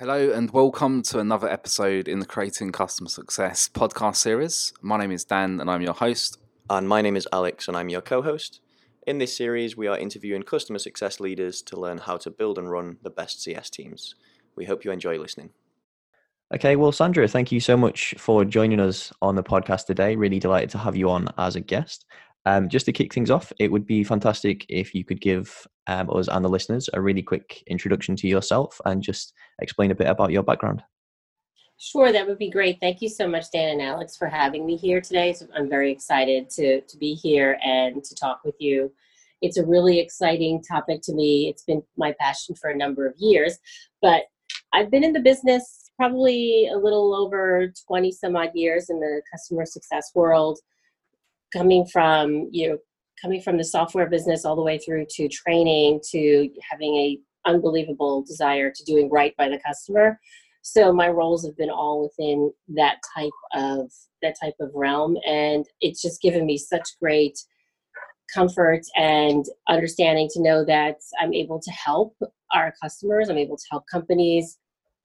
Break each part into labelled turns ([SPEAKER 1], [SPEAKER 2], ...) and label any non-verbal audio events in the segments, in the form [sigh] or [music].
[SPEAKER 1] Hello, and welcome to another episode in the Creating Customer Success podcast series. My name is Dan, and I'm your host.
[SPEAKER 2] And my name is Alex, and I'm your co host. In this series, we are interviewing customer success leaders to learn how to build and run the best CS teams. We hope you enjoy listening.
[SPEAKER 3] Okay, well, Sandra, thank you so much for joining us on the podcast today. Really delighted to have you on as a guest. Um, just to kick things off, it would be fantastic if you could give um, us and the listeners a really quick introduction to yourself and just explain a bit about your background.
[SPEAKER 4] Sure, that would be great. Thank you so much, Dan and Alex, for having me here today. So I'm very excited to, to be here and to talk with you. It's a really exciting topic to me. It's been my passion for a number of years, but I've been in the business probably a little over 20 some odd years in the customer success world coming from you know coming from the software business all the way through to training to having a unbelievable desire to doing right by the customer so my roles have been all within that type of that type of realm and it's just given me such great comfort and understanding to know that i'm able to help our customers i'm able to help companies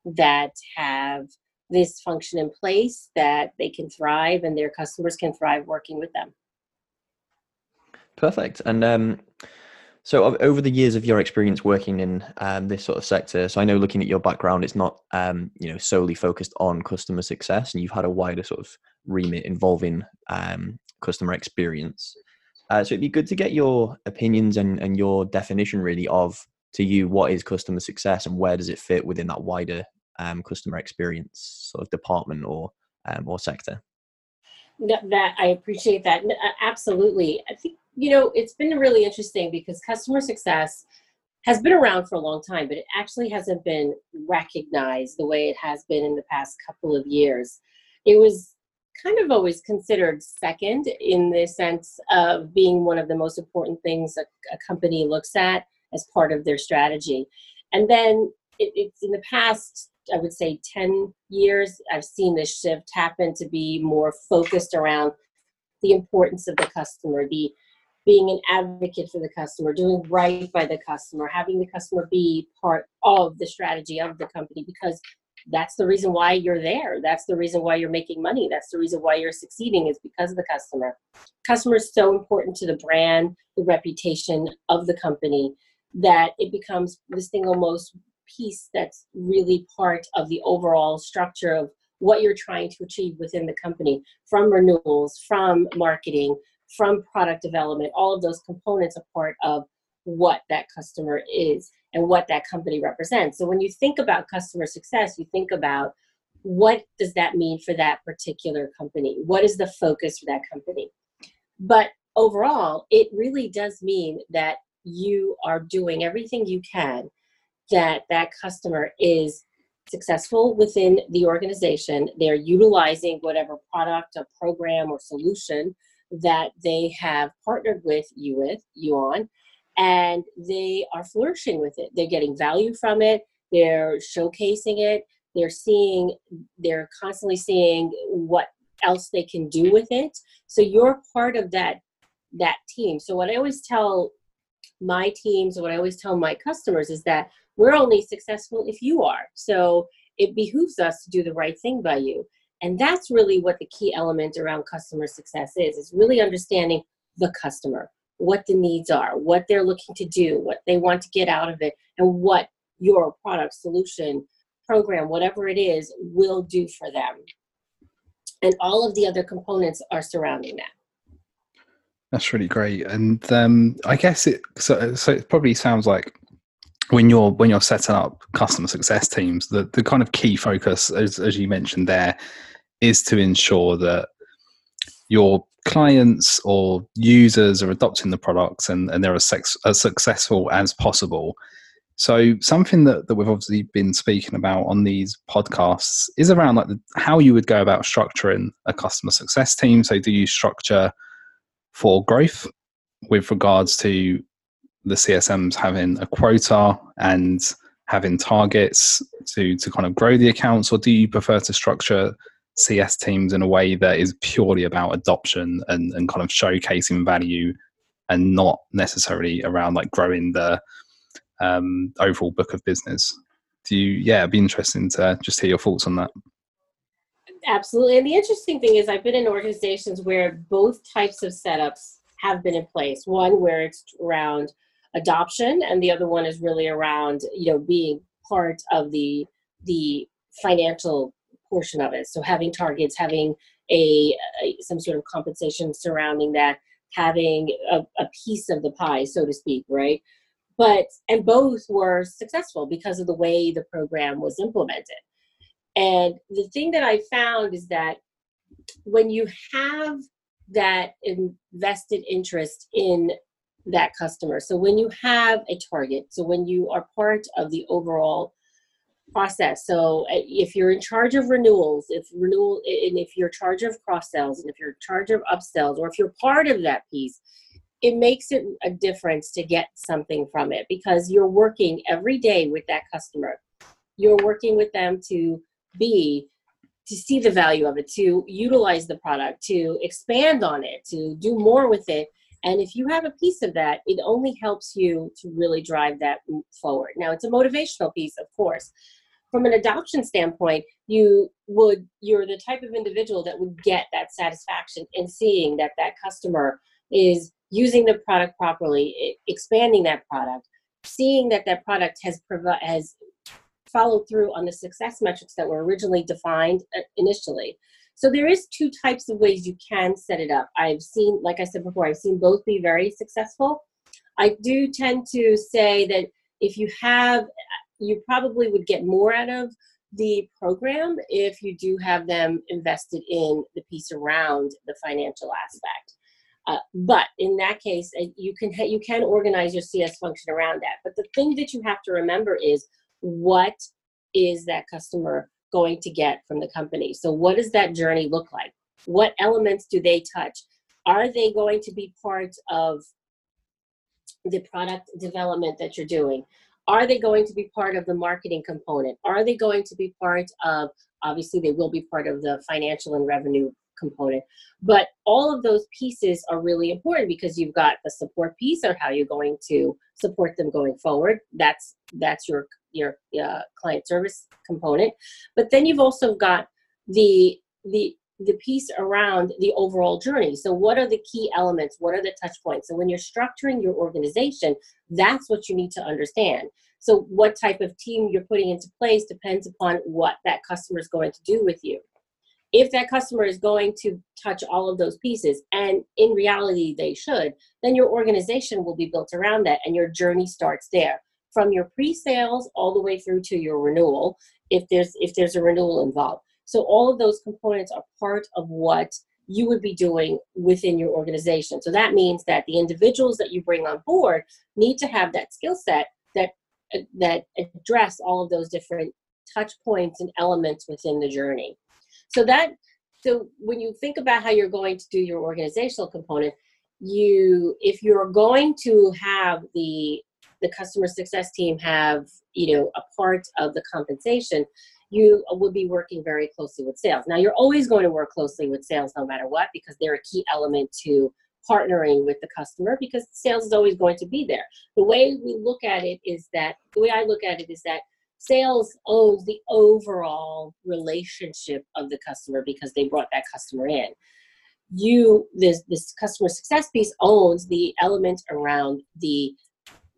[SPEAKER 4] that have this function in place that they can thrive and their customers can thrive working with them.
[SPEAKER 3] Perfect. And um, so, over the years of your experience working in um, this sort of sector, so I know looking at your background, it's not um, you know solely focused on customer success, and you've had a wider sort of remit involving um, customer experience. Uh, so it'd be good to get your opinions and, and your definition really of to you what is customer success and where does it fit within that wider um, customer experience sort of department or um, or sector.
[SPEAKER 4] That I appreciate that absolutely. I think you know it's been really interesting because customer success has been around for a long time, but it actually hasn't been recognized the way it has been in the past couple of years. It was kind of always considered second in the sense of being one of the most important things a, a company looks at as part of their strategy. And then it, it's in the past I would say 10 years, I've seen this shift happen to be more focused around the importance of the customer, the being an advocate for the customer, doing right by the customer, having the customer be part of the strategy of the company because that's the reason why you're there. That's the reason why you're making money. That's the reason why you're succeeding is because of the customer. Customer is so important to the brand, the reputation of the company that it becomes the single most piece that's really part of the overall structure of what you're trying to achieve within the company from renewals, from marketing, from product development. All of those components are part of what that customer is and what that company represents. So when you think about customer success, you think about what does that mean for that particular company? What is the focus for that company? But overall, it really does mean that you are doing everything you can that that customer is successful within the organization. They're utilizing whatever product or program or solution that they have partnered with you with you on and they are flourishing with it. They're getting value from it, they're showcasing it, they're seeing they're constantly seeing what else they can do with it. So you're part of that that team. So what I always tell my teams, what I always tell my customers is that we're only successful if you are. So it behooves us to do the right thing by you. And that's really what the key element around customer success is, is really understanding the customer, what the needs are, what they're looking to do, what they want to get out of it, and what your product, solution, program, whatever it is, will do for them. And all of the other components are surrounding that.
[SPEAKER 1] That's really great, and um, I guess it so, so it probably sounds like when you're when you're setting up customer success teams, the, the kind of key focus, as, as you mentioned there, is to ensure that your clients or users are adopting the products and, and they're as, sex, as successful as possible. So something that, that we've obviously been speaking about on these podcasts is around like the, how you would go about structuring a customer success team. So do you structure for growth with regards to the CSMs having a quota and having targets to to kind of grow the accounts, or do you prefer to structure CS teams in a way that is purely about adoption and, and kind of showcasing value and not necessarily around like growing the um, overall book of business? do you? Yeah, it'd be interesting to just hear your thoughts on that.
[SPEAKER 4] Absolutely. And the interesting thing is, I've been in organizations where both types of setups have been in place. One where it's around adoption, and the other one is really around you know being part of the the financial portion of it. So having targets, having a, a some sort of compensation surrounding that, having a, a piece of the pie, so to speak, right? But and both were successful because of the way the program was implemented. And the thing that I found is that when you have that invested interest in that customer, so when you have a target, so when you are part of the overall process, so uh, if you're in charge of renewals, if renewal, and if you're in charge of cross sells, and if you're in charge of upsells, or if you're part of that piece, it makes it a difference to get something from it because you're working every day with that customer. You're working with them to be to see the value of it, to utilize the product, to expand on it, to do more with it. And if you have a piece of that, it only helps you to really drive that forward. Now, it's a motivational piece, of course. From an adoption standpoint, you would you're the type of individual that would get that satisfaction in seeing that that customer is using the product properly, expanding that product, seeing that that product has provi- has followed through on the success metrics that were originally defined uh, initially. So there is two types of ways you can set it up. I've seen, like I said before, I've seen both be very successful. I do tend to say that if you have, you probably would get more out of the program if you do have them invested in the piece around the financial aspect. Uh, but in that case, uh, you can you can organize your CS function around that. But the thing that you have to remember is what is that customer going to get from the company? So, what does that journey look like? What elements do they touch? Are they going to be part of the product development that you're doing? Are they going to be part of the marketing component? Are they going to be part of, obviously, they will be part of the financial and revenue component. But all of those pieces are really important because you've got the support piece or how you're going to support them going forward. That's that's your your uh, client service component. But then you've also got the the the piece around the overall journey. So, what are the key elements? What are the touch points? So, when you're structuring your organization, that's what you need to understand. So, what type of team you're putting into place depends upon what that customer is going to do with you if that customer is going to touch all of those pieces and in reality they should then your organization will be built around that and your journey starts there from your pre-sales all the way through to your renewal if there's if there's a renewal involved. So all of those components are part of what you would be doing within your organization. So that means that the individuals that you bring on board need to have that skill set that uh, that address all of those different touch points and elements within the journey. So that so when you think about how you're going to do your organizational component, you if you're going to have the the customer success team have you know a part of the compensation you will be working very closely with sales. Now you're always going to work closely with sales no matter what because they're a key element to partnering with the customer because sales is always going to be there. The way we look at it is that the way i look at it is that sales owns the overall relationship of the customer because they brought that customer in. You this this customer success piece owns the element around the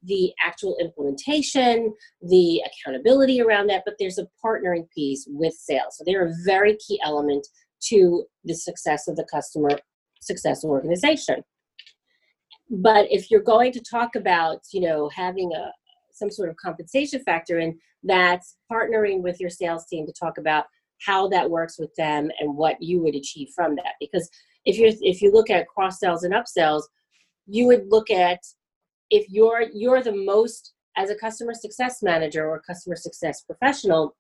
[SPEAKER 4] the actual implementation the accountability around that but there's a partnering piece with sales. So they're a very key element to the success of the customer success organization. But if you're going to talk about you know having a some sort of compensation factor in that's partnering with your sales team to talk about how that works with them and what you would achieve from that. Because if you if you look at cross sells and upsells you would look at if you're you're the most as a customer success manager or customer success professional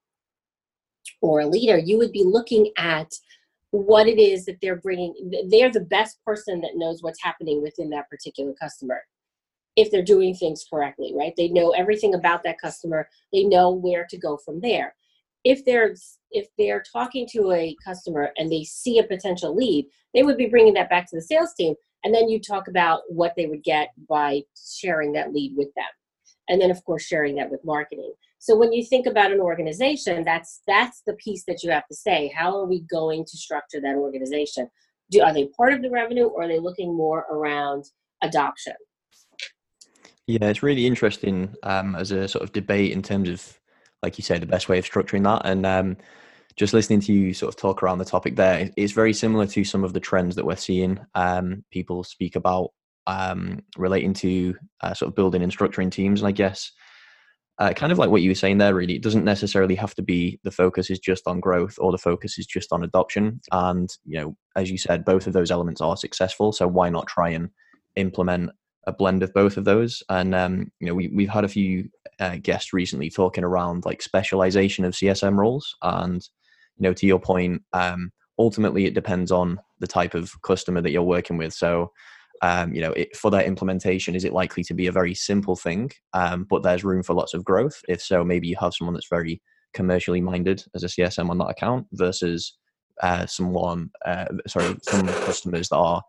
[SPEAKER 4] or a leader you would be looking at what it is that they're bringing they're the best person that knows what's happening within that particular customer if they're doing things correctly, right? They know everything about that customer. They know where to go from there. If they're if they're talking to a customer and they see a potential lead, they would be bringing that back to the sales team, and then you talk about what they would get by sharing that lead with them, and then of course sharing that with marketing. So when you think about an organization, that's that's the piece that you have to say. How are we going to structure that organization? Do, are they part of the revenue or are they looking more around adoption?
[SPEAKER 3] Yeah, it's really interesting um, as a sort of debate in terms of, like you say, the best way of structuring that. And um, just listening to you sort of talk around the topic there, it's very similar to some of the trends that we're seeing. Um, people speak about um, relating to uh, sort of building and structuring teams. And I guess uh, kind of like what you were saying there, really, it doesn't necessarily have to be the focus is just on growth or the focus is just on adoption. And, you know, as you said, both of those elements are successful. So why not try and implement a blend of both of those? And, um, you know, we, we've had a few uh, guests recently talking around like specialization of CSM roles. And, you know, to your point, um, ultimately it depends on the type of customer that you're working with. So, um, you know, it, for that implementation, is it likely to be a very simple thing, um, but there's room for lots of growth? If so, maybe you have someone that's very commercially minded as a CSM on that account versus uh, someone, uh, sorry, some customers that are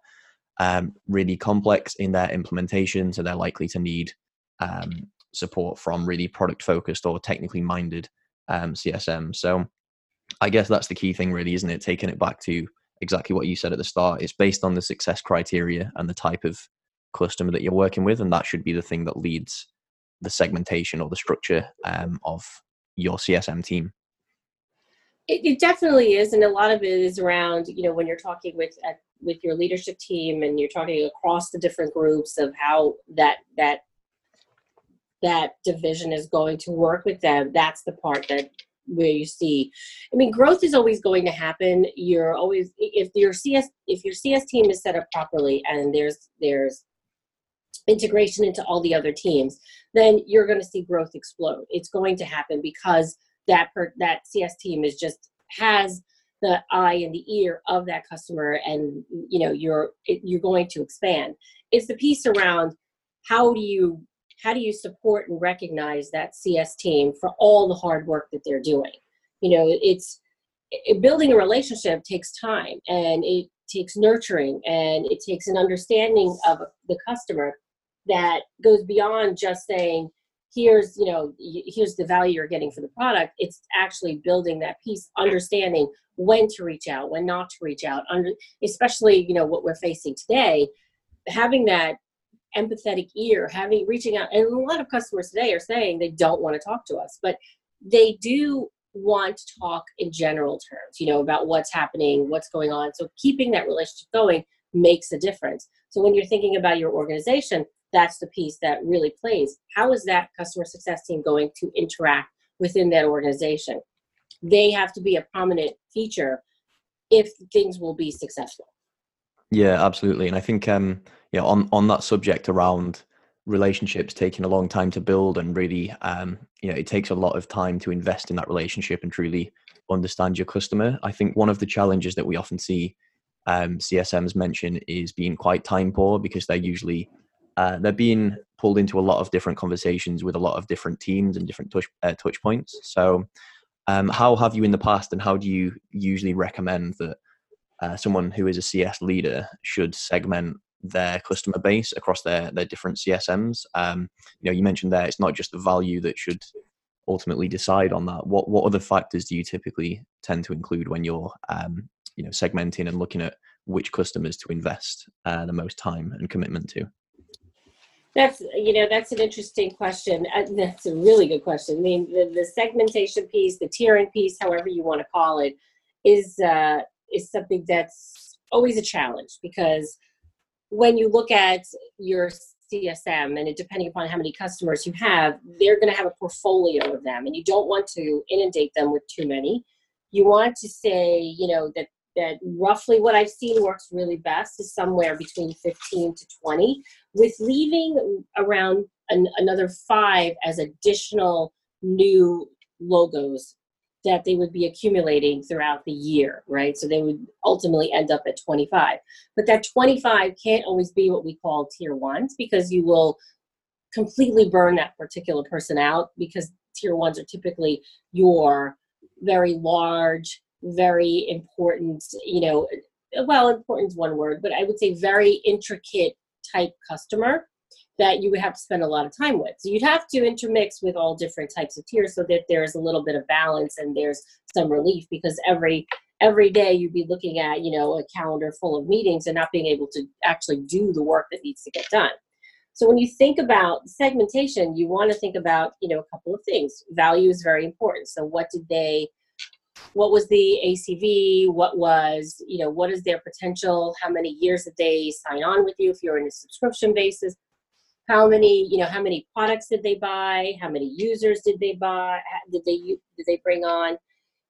[SPEAKER 3] um, really complex in their implementation, so they're likely to need um, support from really product focused or technically minded um, CSM. So I guess that's the key thing, really, isn't it? Taking it back to exactly what you said at the start. It's based on the success criteria and the type of customer that you're working with, and that should be the thing that leads the segmentation or the structure um, of your CSM team.
[SPEAKER 4] It, it, definitely is, and a lot of it is around you know when you're talking with uh, with your leadership team and you're talking across the different groups of how that that that division is going to work with them. That's the part that where you see. I mean growth is always going to happen. You're always if your cs if your cs team is set up properly and there's there's integration into all the other teams then you're going to see growth explode. It's going to happen because that per, that cs team is just has the eye and the ear of that customer and you know you're you're going to expand. It's the piece around how do you how do you support and recognize that CS team for all the hard work that they're doing? You know, it's it, building a relationship takes time and it takes nurturing and it takes an understanding of the customer that goes beyond just saying here's you know here's the value you're getting for the product it's actually building that piece understanding when to reach out when not to reach out under especially you know what we're facing today having that empathetic ear, having reaching out. And a lot of customers today are saying they don't want to talk to us, but they do want to talk in general terms, you know, about what's happening, what's going on. So keeping that relationship going makes a difference. So when you're thinking about your organization, that's the piece that really plays. How is that customer success team going to interact within that organization? They have to be a prominent feature if things will be successful.
[SPEAKER 3] Yeah, absolutely. And I think um, you know, on on that subject around relationships taking a long time to build and really um, you know it takes a lot of time to invest in that relationship and truly understand your customer. I think one of the challenges that we often see um, csms mention is being quite time poor because they're usually uh, they're being pulled into a lot of different conversations with a lot of different teams and different touch, uh, touch points. So um, how have you in the past and how do you usually recommend that uh, someone who is a cs leader should segment their customer base across their their different CSMs. Um, you know, you mentioned there it's not just the value that should ultimately decide on that. What what other factors do you typically tend to include when you're um, you know segmenting and looking at which customers to invest uh, the most time and commitment to?
[SPEAKER 4] That's you know that's an interesting question. Uh, that's a really good question. I mean, the, the segmentation piece, the tiering piece, however you want to call it, is uh, is something that's always a challenge because when you look at your CSM and depending upon how many customers you have, they're going to have a portfolio of them, and you don't want to inundate them with too many. You want to say, you know, that that roughly what I've seen works really best is somewhere between 15 to 20, with leaving around an, another five as additional new logos that they would be accumulating throughout the year, right? So they would ultimately end up at 25. But that 25 can't always be what we call tier ones because you will completely burn that particular person out because tier ones are typically your very large, very important, you know, well, important is one word, but I would say very intricate type customer that you would have to spend a lot of time with. So you'd have to intermix with all different types of tiers so that there's a little bit of balance and there's some relief because every every day you'd be looking at, you know, a calendar full of meetings and not being able to actually do the work that needs to get done. So when you think about segmentation, you want to think about, you know, a couple of things. Value is very important. So what did they what was the ACV? What was, you know, what is their potential? How many years did they sign on with you if you're in a subscription basis? How many, you know, how many products did they buy? How many users did they buy? Did they did they bring on?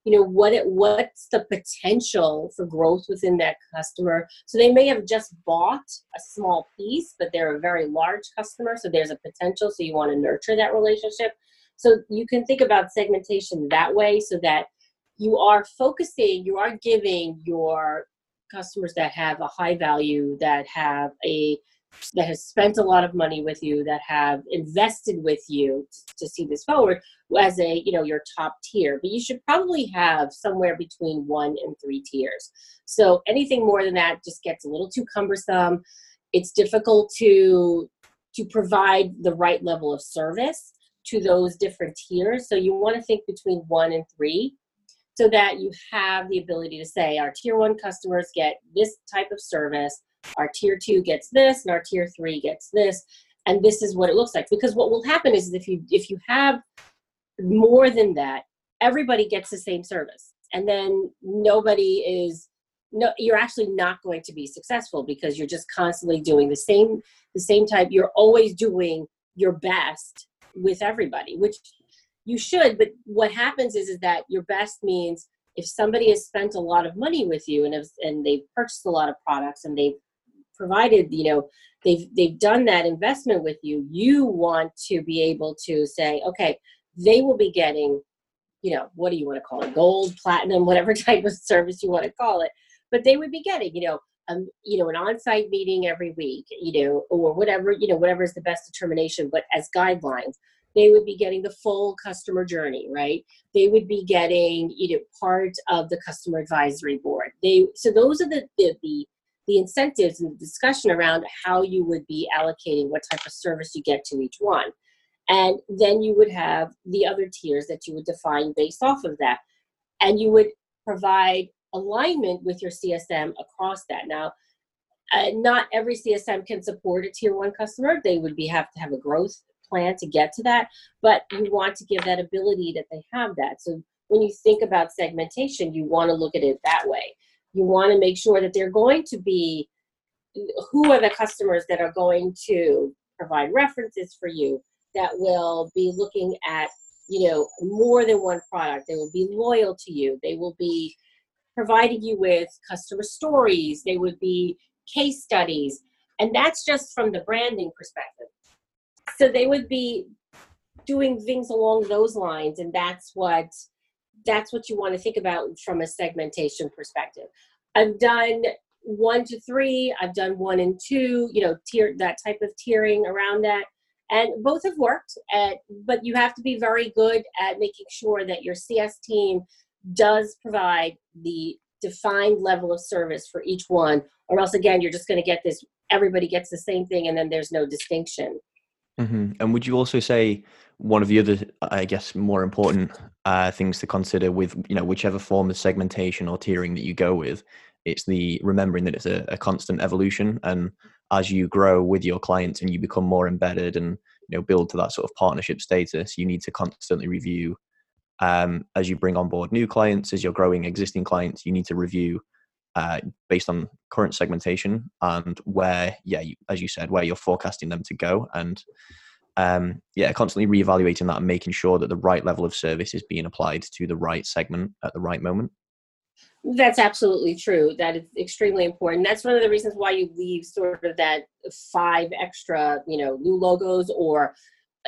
[SPEAKER 4] You know, what it, what's the potential for growth within that customer? So they may have just bought a small piece, but they're a very large customer, so there's a potential. So you want to nurture that relationship. So you can think about segmentation that way, so that you are focusing, you are giving your customers that have a high value, that have a that has spent a lot of money with you, that have invested with you to, to see this forward as a you know your top tier. But you should probably have somewhere between one and three tiers. So anything more than that just gets a little too cumbersome. It's difficult to to provide the right level of service to those different tiers. So you want to think between one and three so that you have the ability to say our tier one customers get this type of service, our tier two gets this, and our tier three gets this, and this is what it looks like. Because what will happen is if you if you have more than that, everybody gets the same service, and then nobody is no you're actually not going to be successful because you're just constantly doing the same the same type you're always doing your best with everybody which you should but what happens is is that your best means if somebody has spent a lot of money with you and have, and they've purchased a lot of products and they've provided you know they've they've done that investment with you you want to be able to say okay they will be getting you know what do you want to call it gold platinum [laughs] whatever type of service you want to call it but they would be getting you know um, you know an on-site meeting every week you know or whatever you know whatever is the best determination but as guidelines they would be getting the full customer journey right? They would be getting you know part of the customer advisory board. They so those are the the, the the incentives and the discussion around how you would be allocating what type of service you get to each one. And then you would have the other tiers that you would define based off of that. And you would provide alignment with your csm across that. Now uh, not every csm can support a tier one customer. They would be have to have a growth plan to get to that, but you want to give that ability that they have that. So when you think about segmentation, you want to look at it that way. You want to make sure that they're going to be who are the customers that are going to provide references for you that will be looking at you know more than one product. They will be loyal to you. They will be providing you with customer stories. They would be case studies. And that's just from the branding perspective. So they would be doing things along those lines and that's what that's what you want to think about from a segmentation perspective. I've done one to three i've done one and two you know tier that type of tiering around that. And both have worked at, but you have to be very good at making sure that your cs team does provide the defined level of service for each one or else again you're just going to get this everybody gets the same thing and then there's no distinction.
[SPEAKER 3] Mm-hmm. And would you also say one of the other, I guess, more important uh, things to consider with you know whichever form of segmentation or tiering that you go with, it's the remembering that it's a, a constant evolution, and as you grow with your clients and you become more embedded and you know build to that sort of partnership status, you need to constantly review. Um, as you bring on board new clients, as you're growing existing clients, you need to review uh, based on current segmentation and where, yeah, you, as you said, where you're forecasting them to go, and um, yeah, constantly reevaluating that and making sure that the right level of service is being applied to the right segment at the right moment.
[SPEAKER 4] That's absolutely true. That is extremely important. That's one of the reasons why you leave sort of that five extra, you know, new logos or,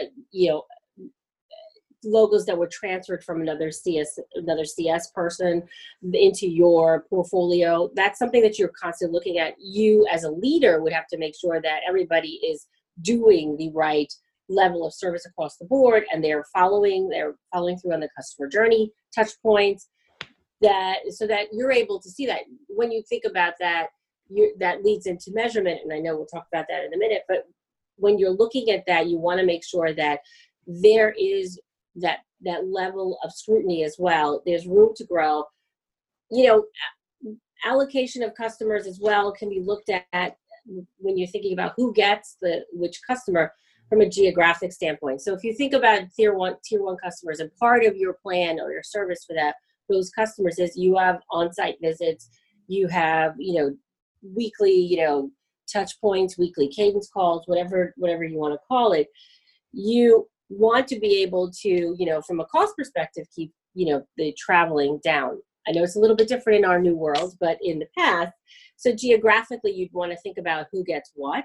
[SPEAKER 4] uh, you know, logos that were transferred from another CS another CS person into your portfolio. That's something that you're constantly looking at. You as a leader would have to make sure that everybody is doing the right level of service across the board and they're following they're following through on the customer journey touch points that so that you're able to see that when you think about that you that leads into measurement and i know we'll talk about that in a minute but when you're looking at that, you want to make sure that there is that that level of scrutiny as well. There's room to grow. You know, allocation of customers as well can be looked at when you're thinking about who gets the which customer from a geographic standpoint. So if you think about tier one tier one customers and part of your plan or your service for that those customers is you have on-site visits, you have you know weekly you know touch points, weekly cadence calls, whatever whatever you want to call it. You want to be able to you know from a cost perspective keep you know the traveling down. I know it's a little bit different in our new world, but in the past, so geographically you'd want to think about who gets what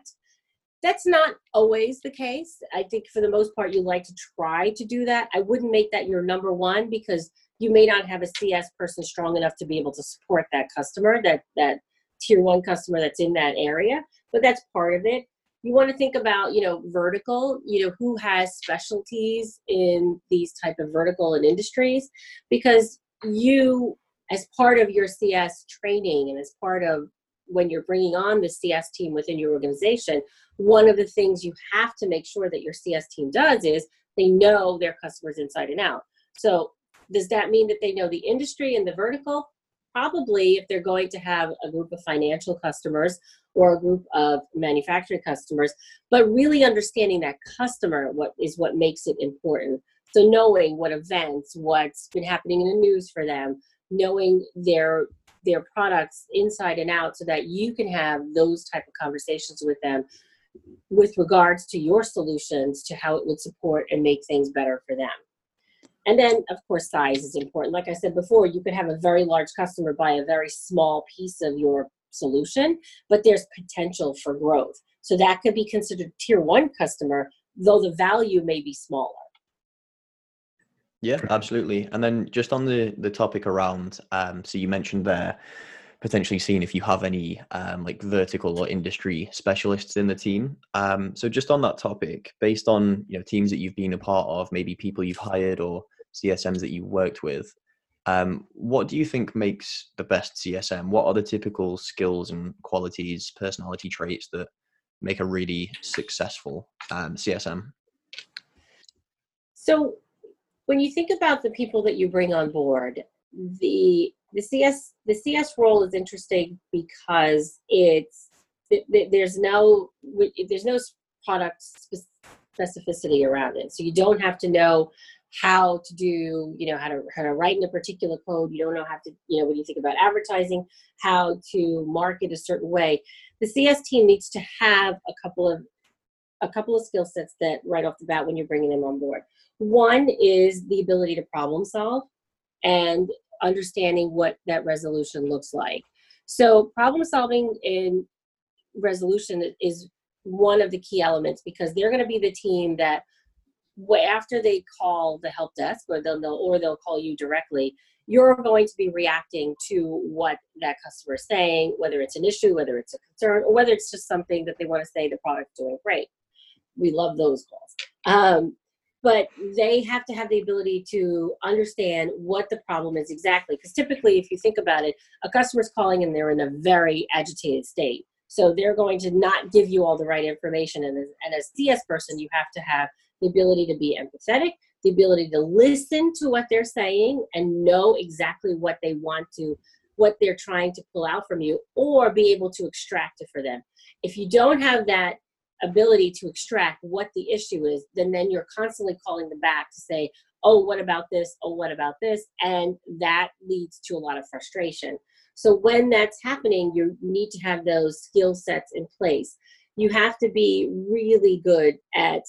[SPEAKER 4] that's not always the case. I think for the most part, you like to try to do that. I wouldn't make that your number one because you may not have a CS person strong enough to be able to support that customer, that that tier one customer that's in that area. But that's part of it. You want to think about, you know, vertical, you know, who has specialties in these type of vertical and industries, because you, as part of your CS training and as part of when you're bringing on the CS team within your organization, one of the things you have to make sure that your CS team does is they know their customers inside and out. So, does that mean that they know the industry and the vertical? Probably, if they're going to have a group of financial customers or a group of manufacturing customers, but really understanding that customer what is what makes it important. So, knowing what events, what's been happening in the news for them, knowing their their products inside and out so that you can have those type of conversations with them with regards to your solutions to how it would support and make things better for them. And then of course size is important. Like i said before you could have a very large customer buy a very small piece of your solution but there's potential for growth. So that could be considered tier one customer though the value may be smaller
[SPEAKER 3] yeah, absolutely. And then just on the the topic around, um, so you mentioned there potentially seeing if you have any um, like vertical or industry specialists in the team. Um, so just on that topic, based on you know teams that you've been a part of, maybe people you've hired or CSMs that you've worked with, um, what do you think makes the best CSM? What are the typical skills and qualities, personality traits that make a really successful um, CSM?
[SPEAKER 4] So when you think about the people that you bring on board, the the CS the CS role is interesting because it's there's no there's no product specificity around it, so you don't have to know how to do you know how to how to write in a particular code. You don't know how to you know when you think about advertising how to market a certain way. The CS team needs to have a couple of a couple of skill sets that right off the bat when you're bringing them on board. One is the ability to problem solve and understanding what that resolution looks like. So, problem solving in resolution is one of the key elements because they're going to be the team that after they call the help desk or they'll, or they'll call you directly you're going to be reacting to what that customer is saying whether it's an issue whether it's a concern or whether it's just something that they want to say the product's doing great we love those calls um, but they have to have the ability to understand what the problem is exactly. Because typically, if you think about it, a customer's calling and they're in a very agitated state. So they're going to not give you all the right information. And as, and as CS person, you have to have the ability to be empathetic, the ability to listen to what they're saying and know exactly what they want to, what they're trying to pull out from you, or be able to extract it for them. If you don't have that ability to extract what the issue is, then then you're constantly calling them back to say, oh, what about this? Oh, what about this? And that leads to a lot of frustration. So when that's happening, you need to have those skill sets in place. You have to be really good at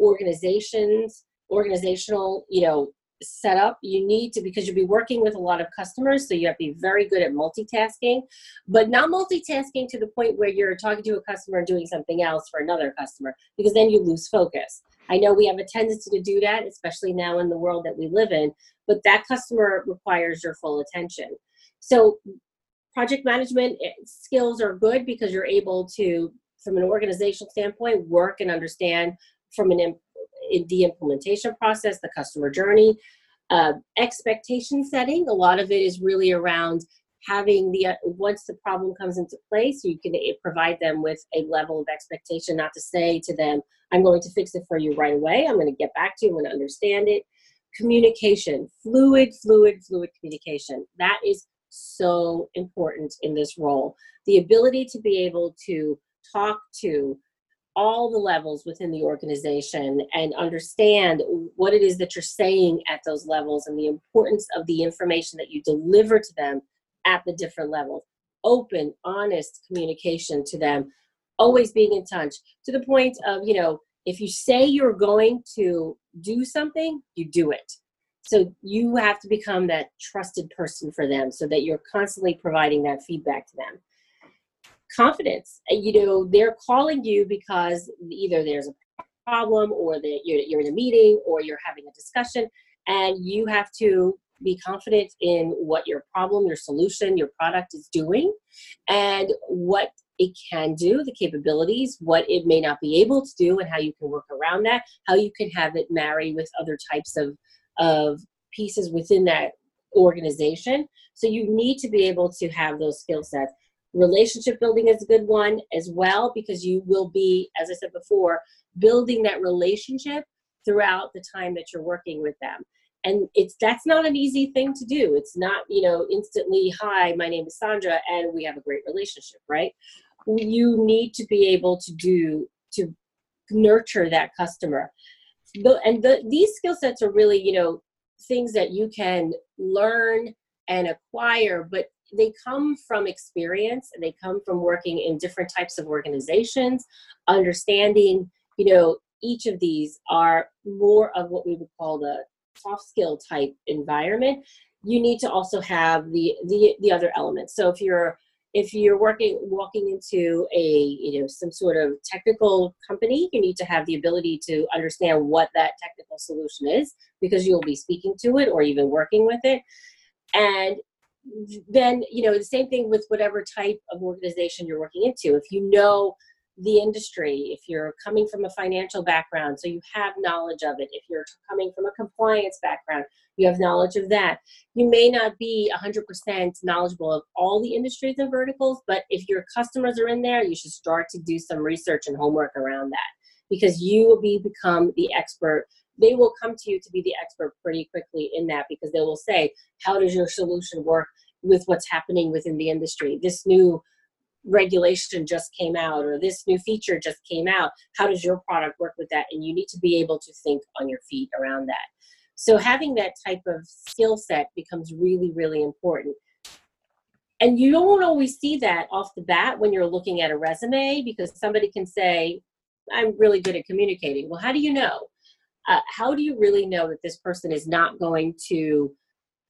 [SPEAKER 4] organizations, organizational, you know, setup you need to because you'll be working with a lot of customers so you have to be very good at multitasking. But not multitasking to the point where you're talking to a customer and doing something else for another customer because then you lose focus. I know we have a tendency to do that especially now in the world that we live in but that customer requires your full attention. So project management eh, skills are good because you're able to from an organizational standpoint work and understand from an the implementation process, the customer journey, uh, expectation setting. A lot of it is really around having the uh, once the problem comes into place you can eh, provide them with a level of expectation not to say to them i'm going to fix it for you right away. I'm going to get back to you. I'm going to understand it. Communication fluid fluid fluid communication. That is so important in this role. The ability to be able to talk to all the levels within the organization and understand what it is that you're saying at those levels and the importance of the information that you deliver to them at the different levels. Open, honest communication to them, always being in touch to the point of, you know, if you say you're going to do something, you do it. So you have to become that trusted person for them so that you're constantly providing that feedback to them confidence. You know, they're calling you because either there's a problem or that you're, you're in a meeting or you're having a discussion and you have to be confident in what your problem, your solution, your product is doing and what it can do, the capabilities, what it may not be able to do, and how you can work around that, how you can have it marry with other types of, of pieces within that organization. So you need to be able to have those skill sets. Relationship building is a good one as well because you will be, as I said before, building that relationship throughout the time that you're working with them. And it's that's not an easy thing to do. It's not, you know, instantly, hi, my name is Sandra, and we have a great relationship, right? You need to be able to do to nurture that customer. And the, these skill sets are really, you know, things that you can learn and acquire, but they come from experience and they come from working in different types of organizations understanding you know each of these are more of what we would call the soft skill type environment. You need to also have the the, the other elements. So if you're if you're working walking into a you know some sort of technical company you need to have the ability to understand what that technical solution is because you'll be speaking to it or even working with it. And then you know the same thing with whatever type of organization you're working into. If you know the industry if you're coming from a financial background so you have knowledge of it. If you're coming from a compliance background you have knowledge of that. You may not be 100% knowledgeable of all the industries and verticals but if your customers are in there you should start to do some research and homework around that because you will be become the expert they will come to you to be the expert pretty quickly in that because they will say, how does your solution work with what's happening within the industry? This new regulation just came out or this new feature just came out. How does your product work with that? And you need to be able to think on your feet around that. So having that type of skill set becomes really, really important. And you don't always see that off the bat when you're looking at a resume because somebody can say, I'm really good at communicating. Well, how do you know? Uh, how do you really know that this person is not going to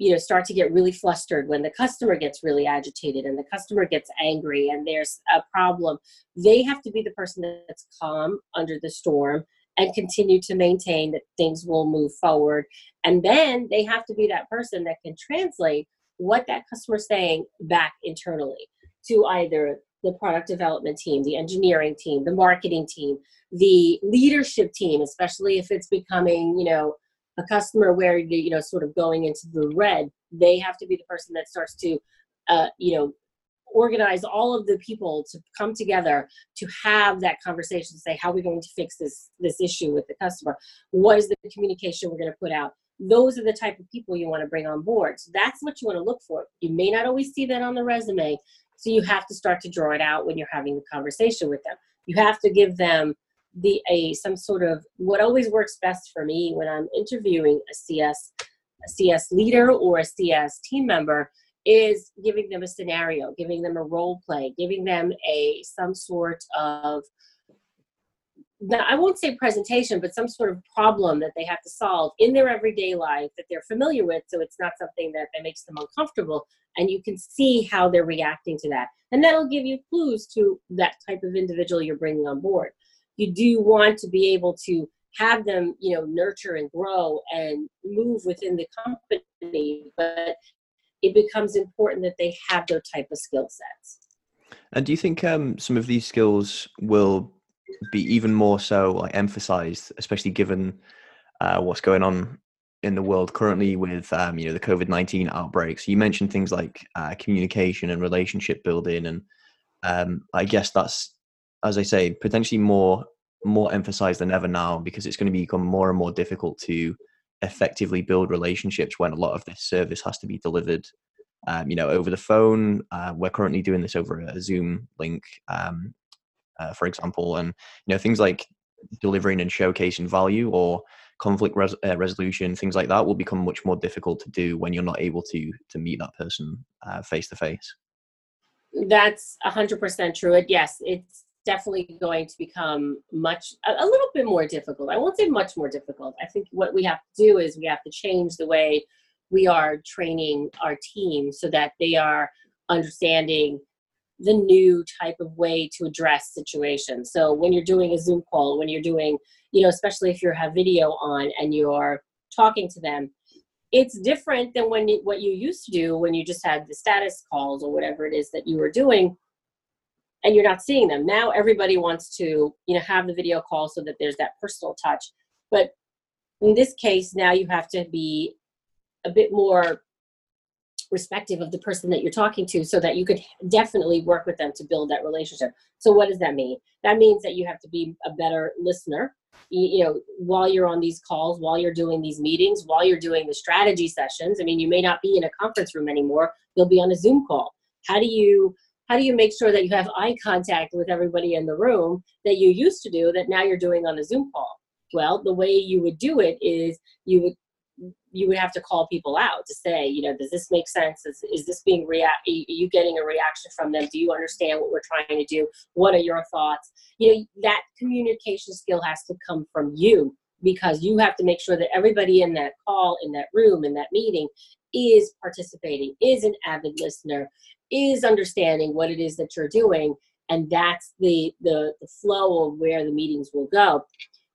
[SPEAKER 4] you know start to get really flustered when the customer gets really agitated and the customer gets angry and there's a problem? They have to be the person that's calm under the storm and continue to maintain that things will move forward. And then they have to be that person that can translate what that customer's saying back internally to either the product development team the engineering team the marketing team the leadership team, especially if it's becoming, you know, a customer where you know sort of going into the red, they have to be the person that starts to, uh, you know, organize all of the people to come together to have that conversation to say how are we going to fix this this issue with the customer? What is the communication we're going to put out? Those are the type of people you want to bring on board. So that's what you want to look for. You may not always see that on the resume so you have to start to draw it out when you're having the conversation with them. You have to give them the a some sort of what always works best for me when I'm interviewing a CS a CS leader or a CS team member is giving them a scenario, giving them a role play, giving them a some sort of I won't say presentation, but some sort of problem that they have to solve in their everyday life that they're familiar with. So it's not something that, that makes them uncomfortable. And you can see how they're reacting to that. And that'll give you clues to that type of individual you're bringing on board you do want to be able to have them you know nurture and grow and move within the company but it becomes important that they have those type of skill sets
[SPEAKER 3] and do you think um, some of these skills will be even more so like emphasized especially given uh, what's going on in the world currently with um, you know the COVID nineteen outbreaks. You mentioned things like uh, communication and relationship building, and um, I guess that's as I say potentially more more emphasized than ever now because it's going to become more and more difficult to effectively build relationships when a lot of this service has to be delivered um, you know over the phone uh, we're currently doing this over a zoom link um, uh, for example and you know things like delivering and showcasing value or conflict res- uh, resolution things like that will become much more difficult to do when you're not able to to meet that person face to face
[SPEAKER 4] that's 100% true it yes it's definitely going to become much a, a, little bit more difficult. I won't say much more difficult. I think what we have to do is we have to change the way we are training our team so that they are understanding the new type of way to address situations. So when you're doing a Zoom call, when you're doing, you know, especially if you have video on and you're talking to them, it's different than when you, what you used to do when you just had the status calls or whatever it is that you were doing and you're not seeing them. Now everybody wants to, you know, have the video call so that there's that personal touch. But in this case, now you have to be a bit more respective of the person that you're talking to so that you could definitely work with them to build that relationship. So what does that mean? That means that you have to be a better listener. You, you know, while you're on these calls, while you're doing these meetings, while you're doing the strategy sessions. I mean, you may not be in a conference room anymore. You'll be on a Zoom call. How do you how do you make sure that you have eye contact with everybody in the room that you used to do that now you're doing on a Zoom call? Well, the way you would do it is you would you would have to call people out to say, you know, does this make sense? Is, is this being react? Are you getting a reaction from them? Do you understand what we're trying to do? What are your thoughts? You know, that communication skill has to come from you because you have to make sure that everybody in that call, in that room, in that meeting is participating, is an avid listener, is understanding what it is that you're doing and that's the, the the flow of where the meetings will go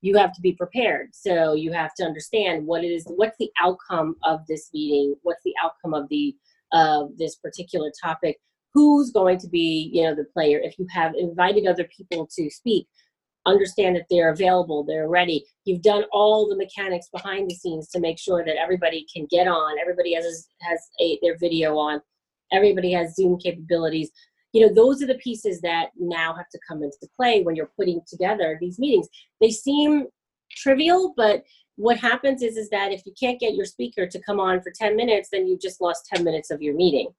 [SPEAKER 4] you have to be prepared. So you have to understand what it is what's the outcome of this meeting? What's the outcome of the of this particular topic? Who's going to be you know the player? If you have invited other people to speak understand that they're available they're ready. You've done all the mechanics behind the scenes to make sure that everybody can get on. Everybody has has a, their video on. Everybody has Zoom capabilities. You know, those are the pieces that now have to come into play when you're putting together these meetings. They seem trivial, but what happens is is that if you can't get your speaker to come on for 10 minutes, then you've just lost 10 minutes of your meeting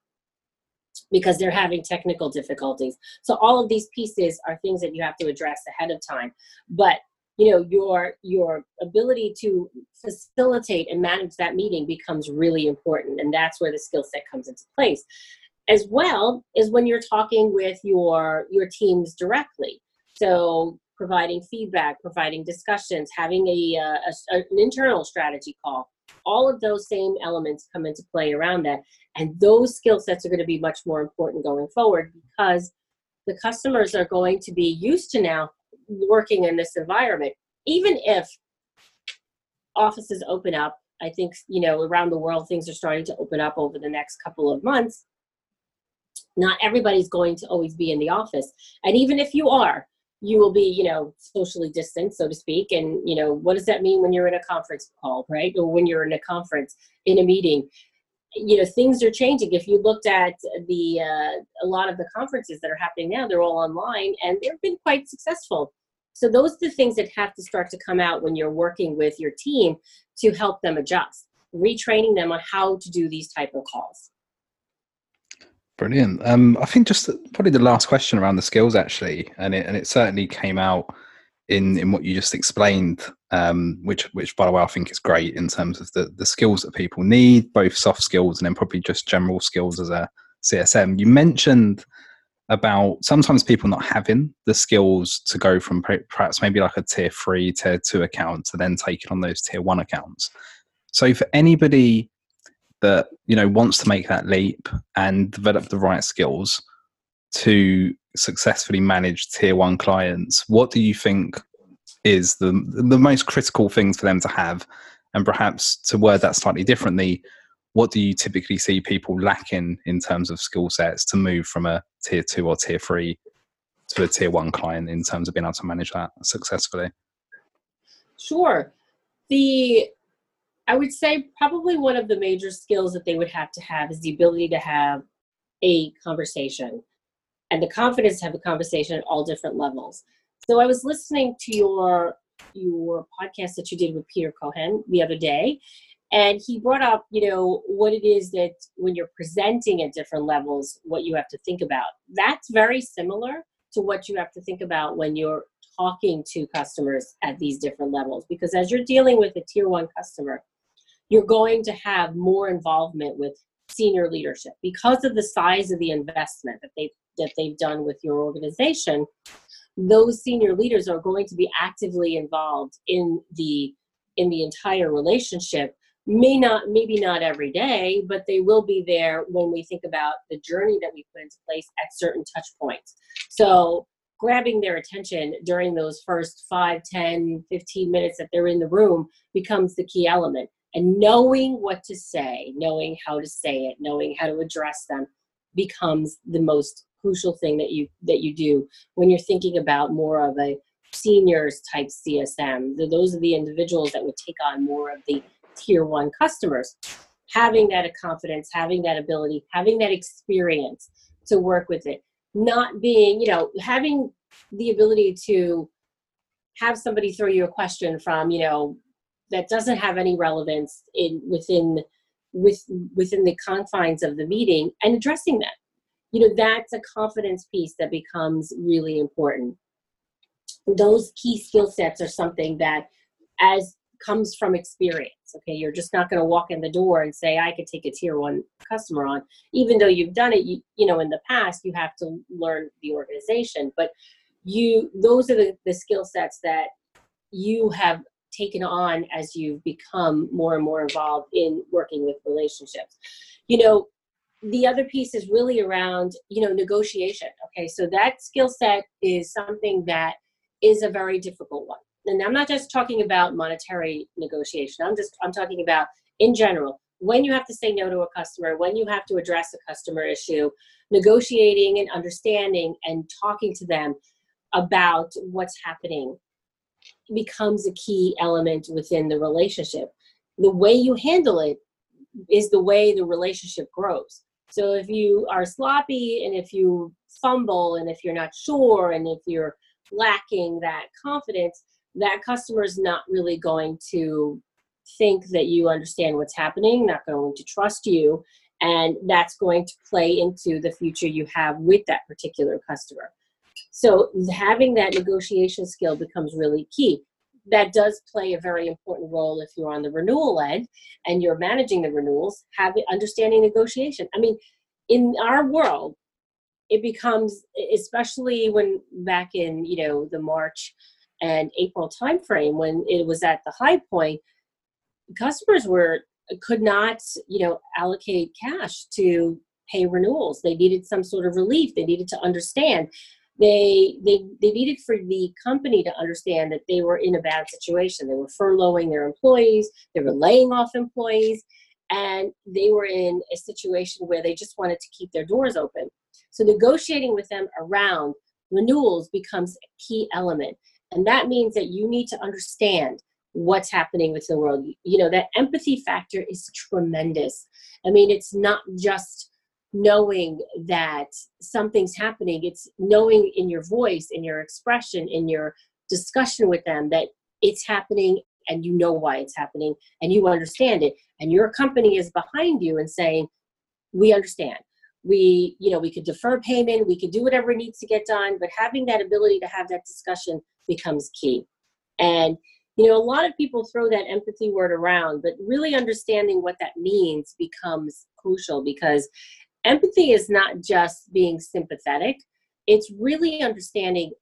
[SPEAKER 4] because they're having technical difficulties. So all of these pieces are things that you have to address ahead of time. But you know your your ability to facilitate and manage that meeting becomes really important and that's where the skill set comes into place as well as when you're talking with your your teams directly so providing feedback providing discussions having a, uh, a, an internal strategy call all of those same elements come into play around that and those skill sets are going to be much more important going forward because the customers are going to be used to now working in this environment. Even if offices open up, I think, you know, around the world, things are starting to open up over the next couple of months. Not everybody's going to always be in the office. And even if you are, you will be, you know, socially distant, so to speak. And, you know, what does that mean when you're in a conference call, right? Or when you're in a conference, in a meeting? you know things are changing if you looked at the uh, a lot of the conferences that are happening now they're all online and they've been quite successful so those are the things that have to start to come out when you're working with your team to help them adjust retraining them on how to do these type of calls
[SPEAKER 1] brilliant um, i think just probably the last question around the skills actually and it, and it certainly came out in in what you just explained, um, which which by the way I think is great in terms of the the skills that people need, both soft skills and then probably just general skills as a CSM. You mentioned about sometimes people not having the skills to go from perhaps maybe like a tier three, tier two account to then take it on those tier one accounts. So for anybody that you know wants to make that leap and develop the right skills to successfully manage tier one clients, what do you think is the the most critical things for them to have? And perhaps to word that slightly differently, what do you typically see people lacking in terms of skill sets to move from a tier two or tier three to a tier one client in terms of being able to manage that successfully?
[SPEAKER 4] Sure. The I would say probably one of the major skills that they would have to have is the ability to have a conversation and the confidence to have a conversation at all different levels. So I was listening to your your podcast that you did with Peter Cohen the other day, and he brought up, you know, what it is that when you're presenting at different levels, what you have to think about. That's very similar to what you have to think about when you're talking to customers at these different levels. Because as you're dealing with a tier one customer, you're going to have more involvement with senior leadership because of the size of the investment that they've that they've done with your organization. Those senior leaders are going to be actively involved in the in the entire relationship. May not maybe not every day but they will be there when we think about the journey that we put into place at certain touch points. So grabbing their attention during those first 5 10 15 minutes that they're in the room becomes the key element and knowing what to say knowing how to say it knowing how to address them becomes the most crucial thing that you that you do when you're thinking about more of a seniors type csm those are the individuals that would take on more of the tier one customers. Having that confidence having that ability having that experience to work with it. Not being you know having the ability to have somebody throw you a question from you know that doesn't have any relevance in within with within the confines of the meeting and addressing that. You know that's a confidence piece that becomes really important. Those key skill sets are something that as comes from experience okay? You're just not going to walk in the door and say i could take a tier one customer on. Even though you've done it you, you know in the past you have to learn the organization but you those are the, the skill sets that you have taken on as you've become more and more involved in working with relationships. You know the other piece is really around you know negotiation okay? So that skill set is something that is a very difficult one. And i'm not just talking about monetary negotiation. I'm just i'm talking about in general when you have to say no to a customer when you have to address a customer issue negotiating and understanding and talking to them about what's happening becomes a key element within the relationship the way you handle it is the way the relationship grows so if you are sloppy and if you fumble and if you're not sure and if you're lacking that confidence, that customer is not really going to think that you understand what's happening, not going to trust you, and that's going to play into the future you have with that particular customer. So having that negotiation skill becomes really key. That does play a very important role if you're on the renewal end and you're managing the renewals having understanding negotiation. I mean in our world it becomes especially when back in you know the march and april timeframe when it was at the high point customers were uh, could not you know allocate cash to pay renewals. They needed some sort of relief. They needed to understand they they they needed for the company to understand that they were in a bad situation. They were furloughing their employees they were laying off employees and they were in a situation where they just wanted to keep their doors open. So negotiating with them around renewals becomes a key element and that means that you need to understand what's happening with the world. You know that empathy factor is tremendous. I mean it's not just knowing that something's happening. It's knowing in your voice in your expression in your discussion with them that it's happening and you know why it's happening and you understand it. And your company is behind you and saying we understand. We you know we could defer payment. We could do whatever needs to get done. But having that ability to have that discussion becomes key. And you know a lot of people throw that empathy word around but really understanding what that means becomes crucial because empathy is not just being sympathetic. It's really understanding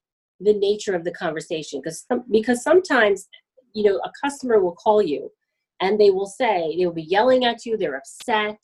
[SPEAKER 4] the nature of the conversation because because sometimes you know a customer will call you and they will say they will be yelling at you they're upset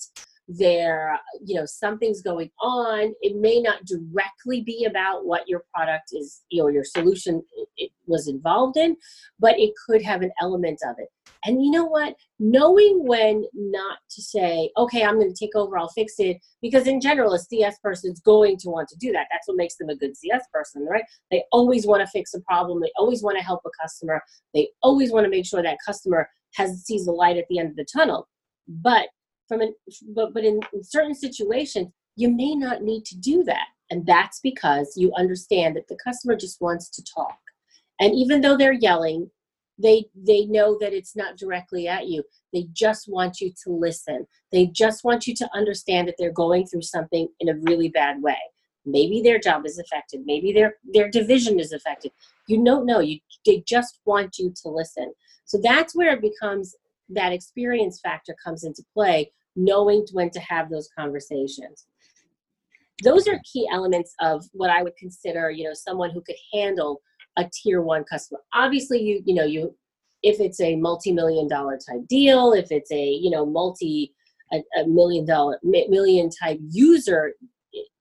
[SPEAKER 4] they're you know something's going on it may not directly be about what your product is you know your solution it was involved in but it could have an element of it And you know what? Knowing when not to say, okay, I'm going to take over, I'll fix it, because in general, a CS person is going to want to do that. That's what makes them a good CS person, right? They always want to fix a problem. They always want to help a customer. They always want to make sure that customer has sees the light at the end of the tunnel. But from an, but but in, in certain situations, you may not need to do that, and that's because you understand that the customer just wants to talk. And even though they're yelling, they they know that it's not directly at you. They just want you to listen. They just want you to understand that they're going through something in a really bad way. Maybe their job is affected. Maybe their their division is affected. You don't know. You they just want you to listen. So that's where it becomes that experience factor comes into play knowing when to have those conversations those are key elements of what i would consider you know someone who could handle a tier one customer. Obviously, you you know you if it's a multi-million dollar type deal, if it's a you know multi a, a million dollar million type user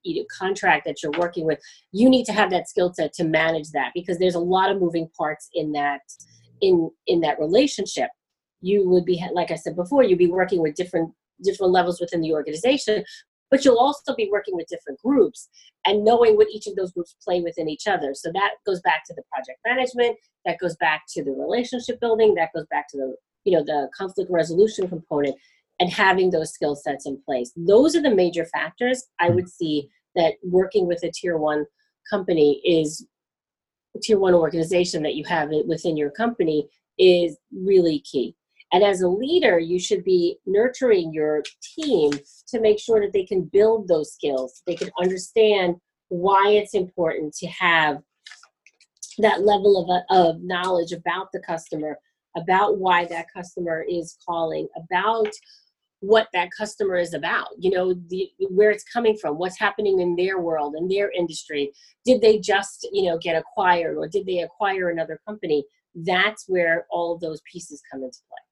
[SPEAKER 4] you know, contract that you're working with, you need to have that skill set to manage that because there's a lot of moving parts in that in in that relationship. You would be like I said before, you'd be working with different different levels within the organization, but you'll also be working with different groups and knowing what each of those groups play within each other. So that goes back to the project management, that goes back to the relationship building, that goes back to the you know the conflict resolution component and having those skill sets in place. Those are the major factors I would see that working with a tier one company is tier one organization that you have it within your company is really key. And as a leader, you should be nurturing your team to make sure that they can build those skills. They can understand why it's important to have that level of, of knowledge about the customer, about why that customer is calling, about what that customer is about you know the, where it's coming from what's happening in their world in their industry. Did they just you know get acquired or did they acquire another company? That's where all of those pieces come into play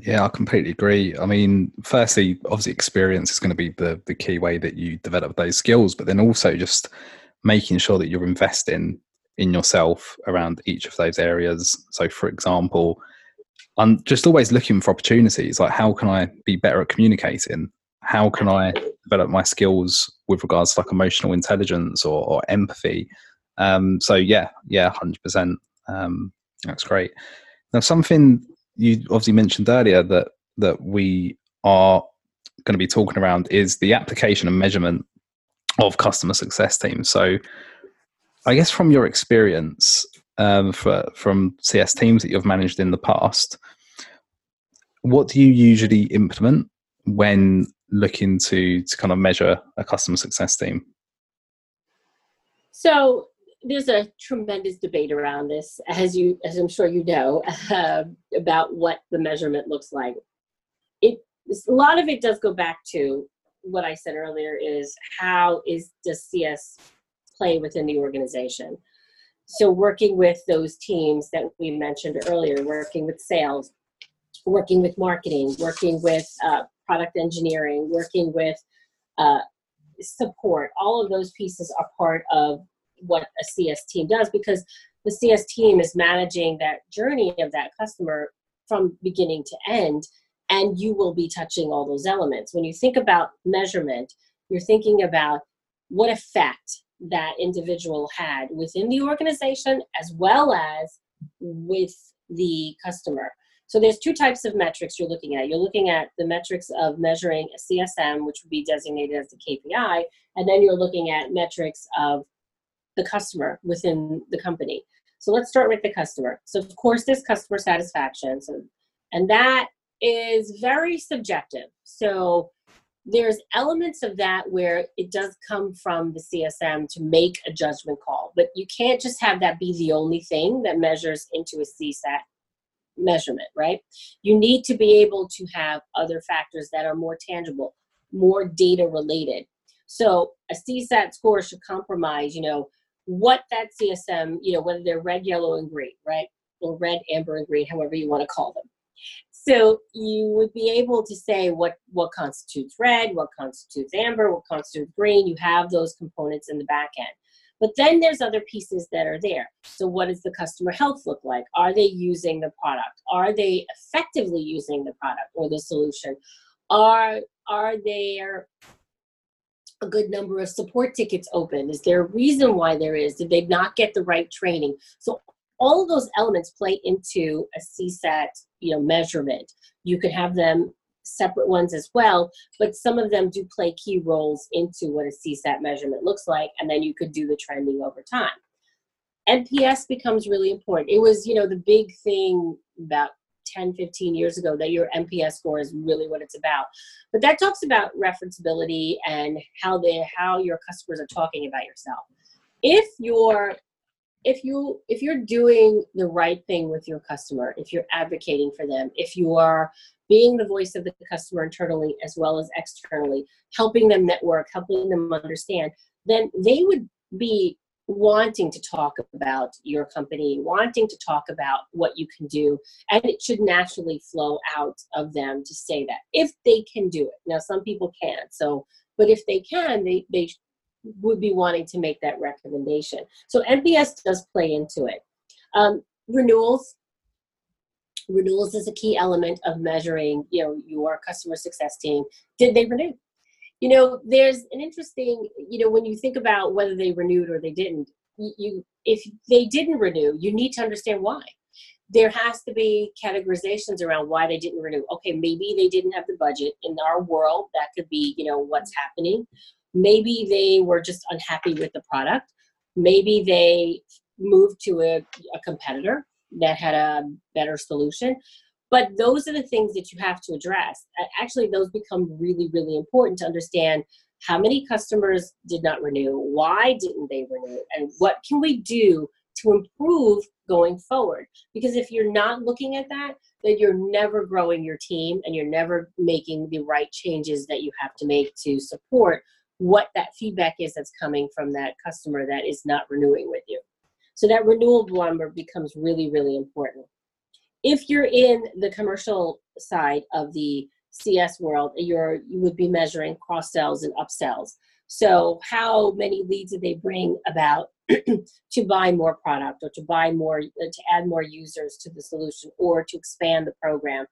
[SPEAKER 1] yeah, I completely agree. I mean, firstly, obviously, experience is going to be the, the key way that you develop those skills, but then also just making sure that you're investing in yourself around each of those areas. So, for example, I'm just always looking for opportunities like how can I be better at communicating? How can I develop my skills with regards to like emotional intelligence or, or empathy? Um, so, yeah, yeah, 100%. Um, that's great. Now, something you obviously mentioned earlier that that we are going to be talking around is the application and measurement of customer success teams. So, I guess from your experience um, for, from CS teams that you've managed in the past, what do you usually implement when looking to to kind of measure a customer success team?
[SPEAKER 4] So there's a tremendous debate around this, as you, as I'm sure you know, uh, about what the measurement looks like. It a lot of it does go back to what I said earlier: is how is does CS play within the organization? So working with those teams that we mentioned earlier, working with sales, working with marketing, working with uh, product engineering, working with uh, support, all of those pieces are part of what a CS team does because the CS team is managing that journey of that customer from beginning to end and you will be touching all those elements. When you think about measurement, you're thinking about what effect that individual had within the organization as well as with the customer. So there's two types of metrics you're looking at. You're looking at the metrics of measuring a CSM, which would be designated as the KPI, and then you're looking at metrics of the customer within the company. So let's start with the customer. So of course there's customer satisfaction. So and that is very subjective. So there's elements of that where it does come from the CSM to make a judgment call, but you can't just have that be the only thing that measures into a CSAT measurement, right? You need to be able to have other factors that are more tangible, more data related. So a CSAT score should compromise, you know, what that CSM, you know, whether they're red, yellow, and green, right? Or red, amber, and green, however you want to call them. So you would be able to say what what constitutes red, what constitutes amber, what constitutes green. You have those components in the back end. But then there's other pieces that are there. So, what does the customer health look like? Are they using the product? Are they effectively using the product or the solution? Are are there a good number of support tickets open? Is there a reason why there is? Did they not get the right training? So all of those elements play into a CSAT, you know, measurement. You could have them separate ones as well, but some of them do play key roles into what a CSAT measurement looks like, and then you could do the trending over time. NPS becomes really important. It was, you know, the big thing about 10, 15 years ago that your NPS score is really what it's about. But that talks about referenceability and how they how your customers are talking about yourself. If you're if you if you're doing the right thing with your customer, if you're advocating for them, if you are being the voice of the customer internally as well as externally, helping them network, helping them understand, then they would be wanting to talk about your company, wanting to talk about what you can do, and it should naturally flow out of them to say that if they can do it. Now, some people can't, so but if they can, they they would be wanting to make that recommendation. So NPS does play into it. Um, renewals. Renewals is a key element of measuring, you know, your customer success team. Did they renew? You know there's an interesting you know when you think about whether they renewed or they didn't you if they didn't renew you need to understand why. There has to be categorizations around why they didn't renew. Okay maybe they didn't have the budget. In our world that could be you know what's happening. Maybe they were just unhappy with the product. Maybe they moved to a, a competitor that had a better solution but those are the things that you have to address. Actually, those become really, really important to understand how many customers did not renew, why didn't they renew, and what can we do to improve going forward. Because if you're not looking at that, then you're never growing your team and you're never making the right changes that you have to make to support what that feedback is that's coming from that customer that is not renewing with you. So that renewal number becomes really, really important if you're in the commercial side of the CS world, you're you would be measuring cross sells and upsells. So how many leads did they bring about [clears throat] to buy more product or to buy more uh, to add more users to the solution or to expand the program?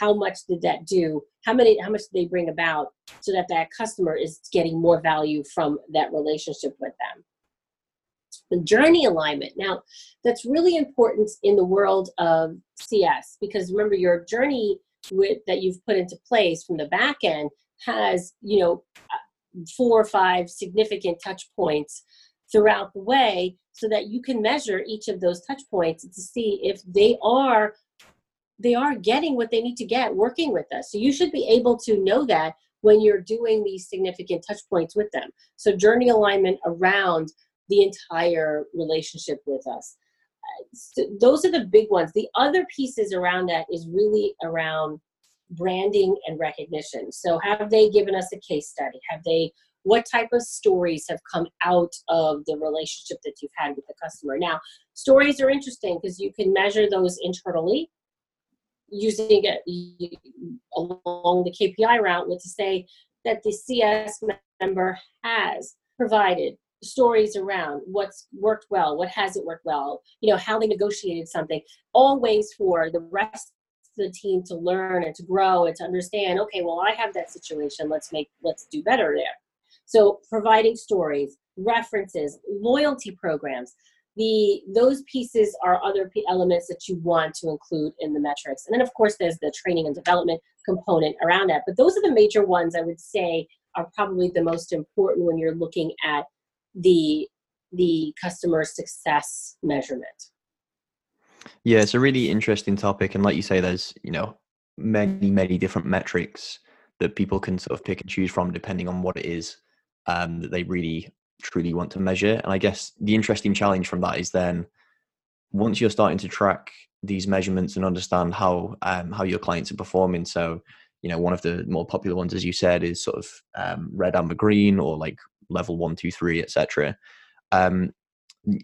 [SPEAKER 4] How much did that do? How many how much did they bring about so that that customer is getting more value from that relationship with them? The journey alignment. Now, that's really important in the world of CS because remember your journey with that you've put into place from the back end has, you know, four or five significant touch points throughout the way so that you can measure each of those touch points to see if they are they are getting what they need to get working with us. So you should be able to know that when you're doing these significant touch points with them. So journey alignment around the entire relationship with us. So those are the big ones. The other pieces around that is really around branding and recognition. So have they given us a case study? Have they what type of stories have come out of the relationship that you've had with the customer? Now, stories are interesting because you can measure those internally using it along the KPI route with to say that the CS member has provided stories around what's worked well, what hasn't worked well, you know, how they negotiated something, all ways for the rest of the team to learn and to grow and to understand, okay, well, I have that situation. Let's make, let's do better there. So providing stories, references, loyalty programs, the those pieces are other elements that you want to include in the metrics. And then of course there's the training and development component around that. But those are the major ones I would say are probably the most important when you're looking at the the customer success measurement.
[SPEAKER 3] Yeah it's a really interesting topic and like you say there's you know many many different metrics that people can sort of pick and choose from depending on what it is um, that they really truly want to measure. And i guess the interesting challenge from that is then once you're starting to track these measurements and understand how um, how your clients are performing so you know one of the more popular ones as you said is sort of um, red amber green or like level one, two, three, etc. Um,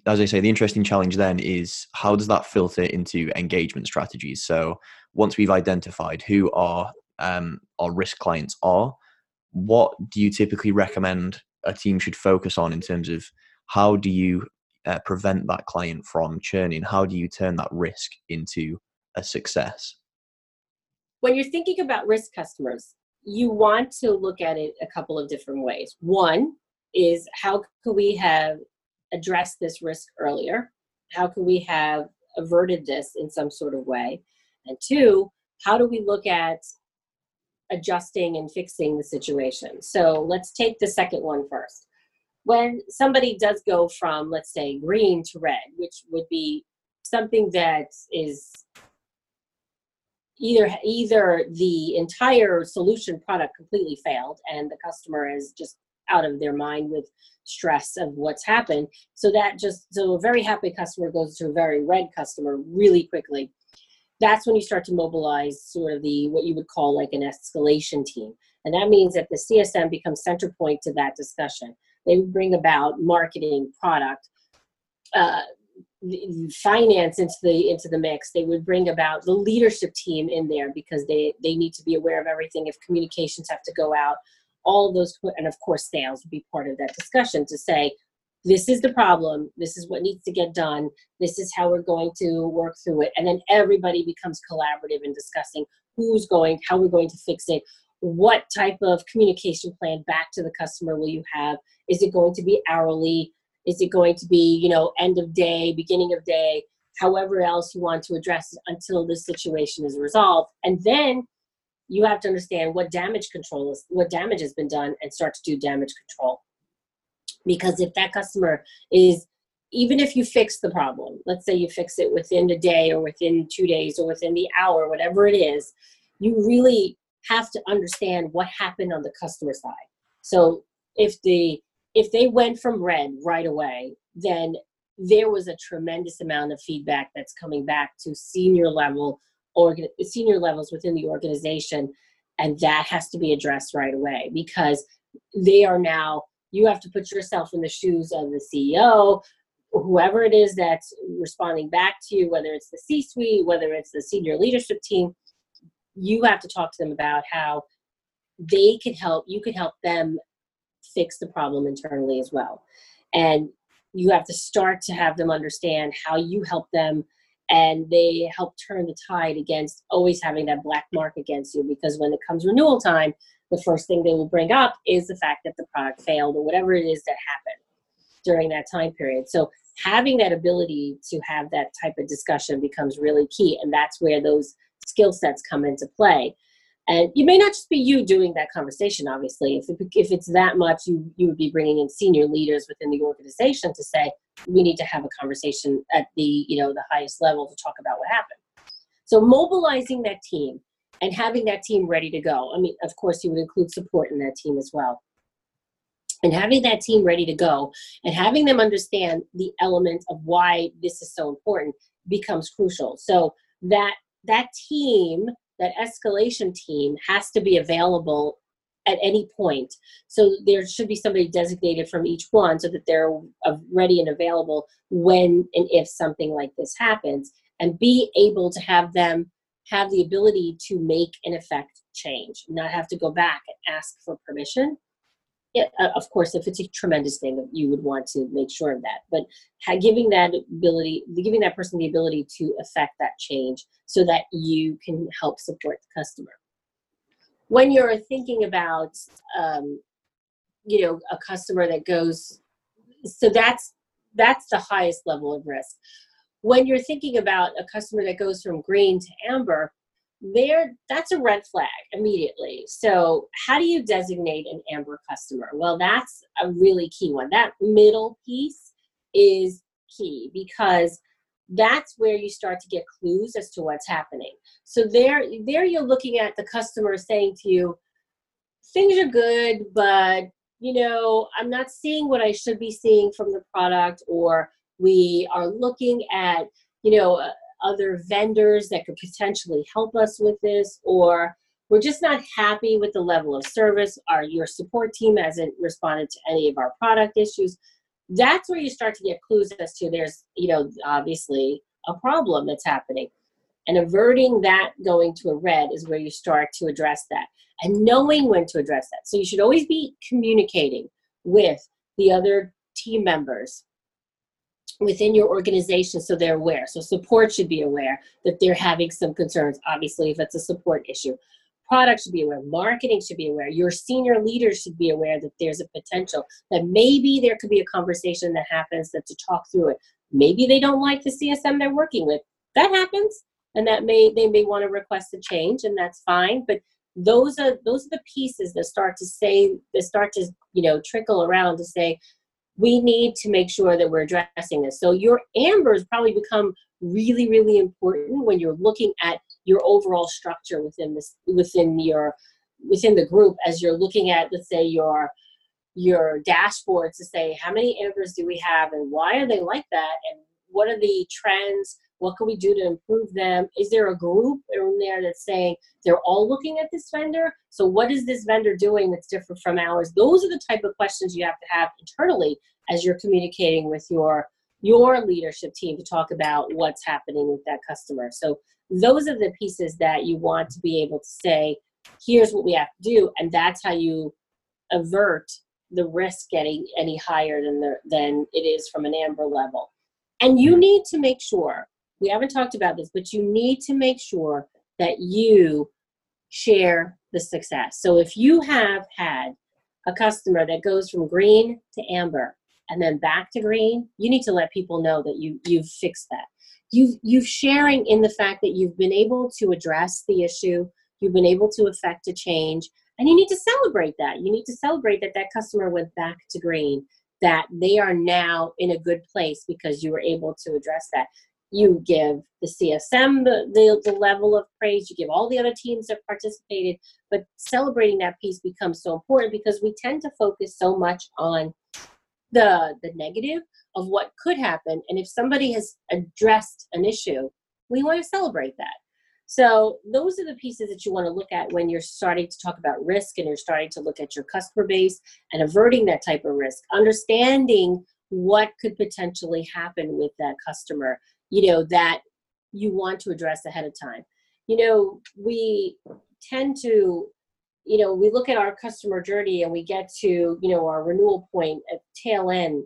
[SPEAKER 3] as I say, the interesting challenge then is how does that filter into engagement strategies? So once we've identified who our um, our risk clients are, what do you typically recommend a team should focus on in terms of how do you uh, prevent that client from churning? How do you turn that risk into a success?
[SPEAKER 4] When you're thinking about risk customers, you want to look at it a couple of different ways. One is how could we have addressed this risk earlier? How could we have averted this in some sort of way? And two, how do we look at adjusting and fixing the situation? So let's take the second one first. When somebody does go from, let's say, green to red, which would be something that is either either the entire solution product completely failed and the customer is just out of their mind with stress of what's happened. So that just so a very happy customer goes to a very red customer really quickly. That's when you start to mobilize sort of the what you would call like an escalation team. And that means that the csm becomes center point to that discussion. They bring about marketing product uh, finance into the into the mix. They would bring about the leadership team in there because they they need to be aware of everything. If communications have to go out all those and of course sales would be part of that discussion to say this is the problem. This is what needs to get done. This is how we're going to work through it. And then everybody becomes collaborative in discussing who's going how we're going to fix it. What type of communication plan back to the customer will you have? Is it going to be hourly? Is it going to be you know end of day beginning of day? However else you want to address it until this situation is resolved. And then you have to understand what damage control is, what damage has been done, and start to do damage control. Because if that customer is, even if you fix the problem, let's say you fix it within a day or within two days or within the hour, whatever it is, you really have to understand what happened on the customer side. So if the if they went from red right away, then there was a tremendous amount of feedback that's coming back to senior level organ- senior levels within the organization and that has to be addressed right away because they are now you have to put yourself in the shoes of the ceo whoever it is that's responding back to you whether it's the c suite whether it's the senior leadership team you have to talk to them about how they can help you can help them fix the problem internally as well. And you have to start to have them understand how you help them and they help turn the tide against always having that black mark against you because when it comes renewal time the first thing they will bring up is the fact that the product failed or whatever it is that happened during that time period. So having that ability to have that type of discussion becomes really key and that's where those skill sets come into play and you may not just be you doing that conversation obviously. If, it, if it's that much you, you would be bringing in senior leaders within the organization to say we need to have a conversation at the you know the highest level to talk about what happened. So mobilizing that team and having that team ready to go i mean of course you would include support in that team as well. And having that team ready to go and having them understand the element of why this is so important becomes crucial. So that that team that escalation team has to be available at any point. So there should be somebody designated from each one so that they're ready and available when and if something like this happens, and be able to have them have the ability to make and effect change, not have to go back and ask for permission it, uh, of course, if it's a tremendous thing, you would want to make sure of that. But giving that ability, giving that person the ability to affect that change, so that you can help support the customer. When you're thinking about, um, you know, a customer that goes, so that's that's the highest level of risk. When you're thinking about a customer that goes from green to amber, there that's a red flag immediately. So how do you designate an amber customer? Well that's a really key one. That middle piece is key because that's where you start to get clues as to what's happening. So there there you're looking at the customer saying to you things are good but you know i'm not seeing what i should be seeing from the product or we are looking at you know other vendors that could potentially help us with this or we're just not happy with the level of service our your support team hasn't responded to any of our product issues? That's where you start to get clues as to there's you know obviously a problem that's happening. And averting that going to a red is where you start to address that and knowing when to address that. So you should always be communicating with the other team members within your organization so they're aware. So support should be aware that they're having some concerns, obviously, if it's a support issue. Product should be aware, marketing should be aware, your senior leaders should be aware that there's a potential, that maybe there could be a conversation that happens that to talk through it. Maybe they don't like the CSM they're working with. That happens. And that may they may want to request a change, and that's fine. But those are those are the pieces that start to say that start to you know trickle around to say we need to make sure that we're addressing this. So your ambers probably become really, really important when you're looking at your overall structure within this within your within the group as you're looking at let's say your your dashboard to say how many ambers do we have and why are they like that and what are the trends what can we do to improve them? Is there a group in there that's saying they're all looking at this vendor? So what is this vendor doing that's different from ours? Those are the type of questions you have to have internally as you're communicating with your your leadership team to talk about what's happening with that customer. So those are the pieces that you want to be able to say, here's what we have to do, and that's how you avert the risk getting any higher than the, than it is from an amber level. And you hmm. need to make sure we haven't talked about this, but you need to make sure that you share the success. So if you have had a customer that goes from green to amber and then back to green, you need to let people know that you you've fixed that. You've you've sharing in the fact that you've been able to address the issue, you've been able to affect a change, and you need to celebrate that. You need to celebrate that that customer went back to green, that they are now in a good place because you were able to address that you give the CSM the, the, the, level of praise, you give all the other teams that participated, but celebrating that piece becomes so important because we tend to focus so much on the the negative of what could happen. And if somebody has addressed an issue, we want to celebrate that. So those are the pieces that you want to look at when you're starting to talk about risk and you're starting to look at your customer base and averting that type of risk, understanding what could potentially happen with that customer you know that you want to address ahead of time. You know we tend to you know we look at our customer journey and we get to you know our renewal point at tail end.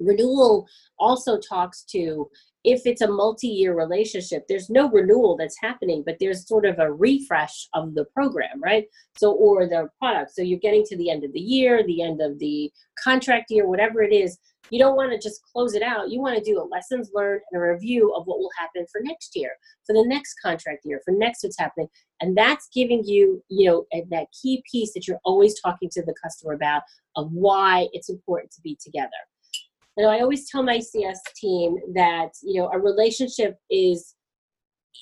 [SPEAKER 4] Renewal also talks to if it's a multi-year relationship there's no renewal that's happening but there's sort of a refresh of the program right? So or the product. So you're getting to the end of the year the end of the contract year whatever it is you don't want to just close it out. You want to do a lessons learned and a review of what will happen for next year, for the next contract year, for next what's happening. And that's giving you, you know, eh, that key piece that you're always talking to the customer about of why it's important to be together. Know, I always tell my CS team that, you know, a relationship is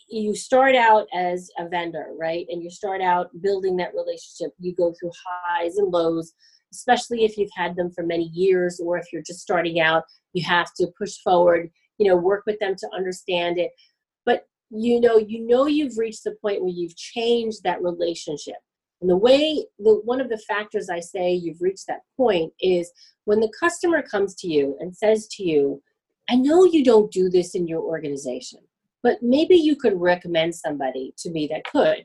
[SPEAKER 4] you start out as a vendor, right? And you start out building that relationship. You go through highs and lows especially if you've had them for many years or if you're just starting out you have to push forward you know work with them to understand it. But you know you know you've reached the point where you've changed that relationship. And the way the one of the factors i say you've reached that point is when the customer comes to you and says to you i know you don't do this in your organization but maybe you could recommend somebody to me that could.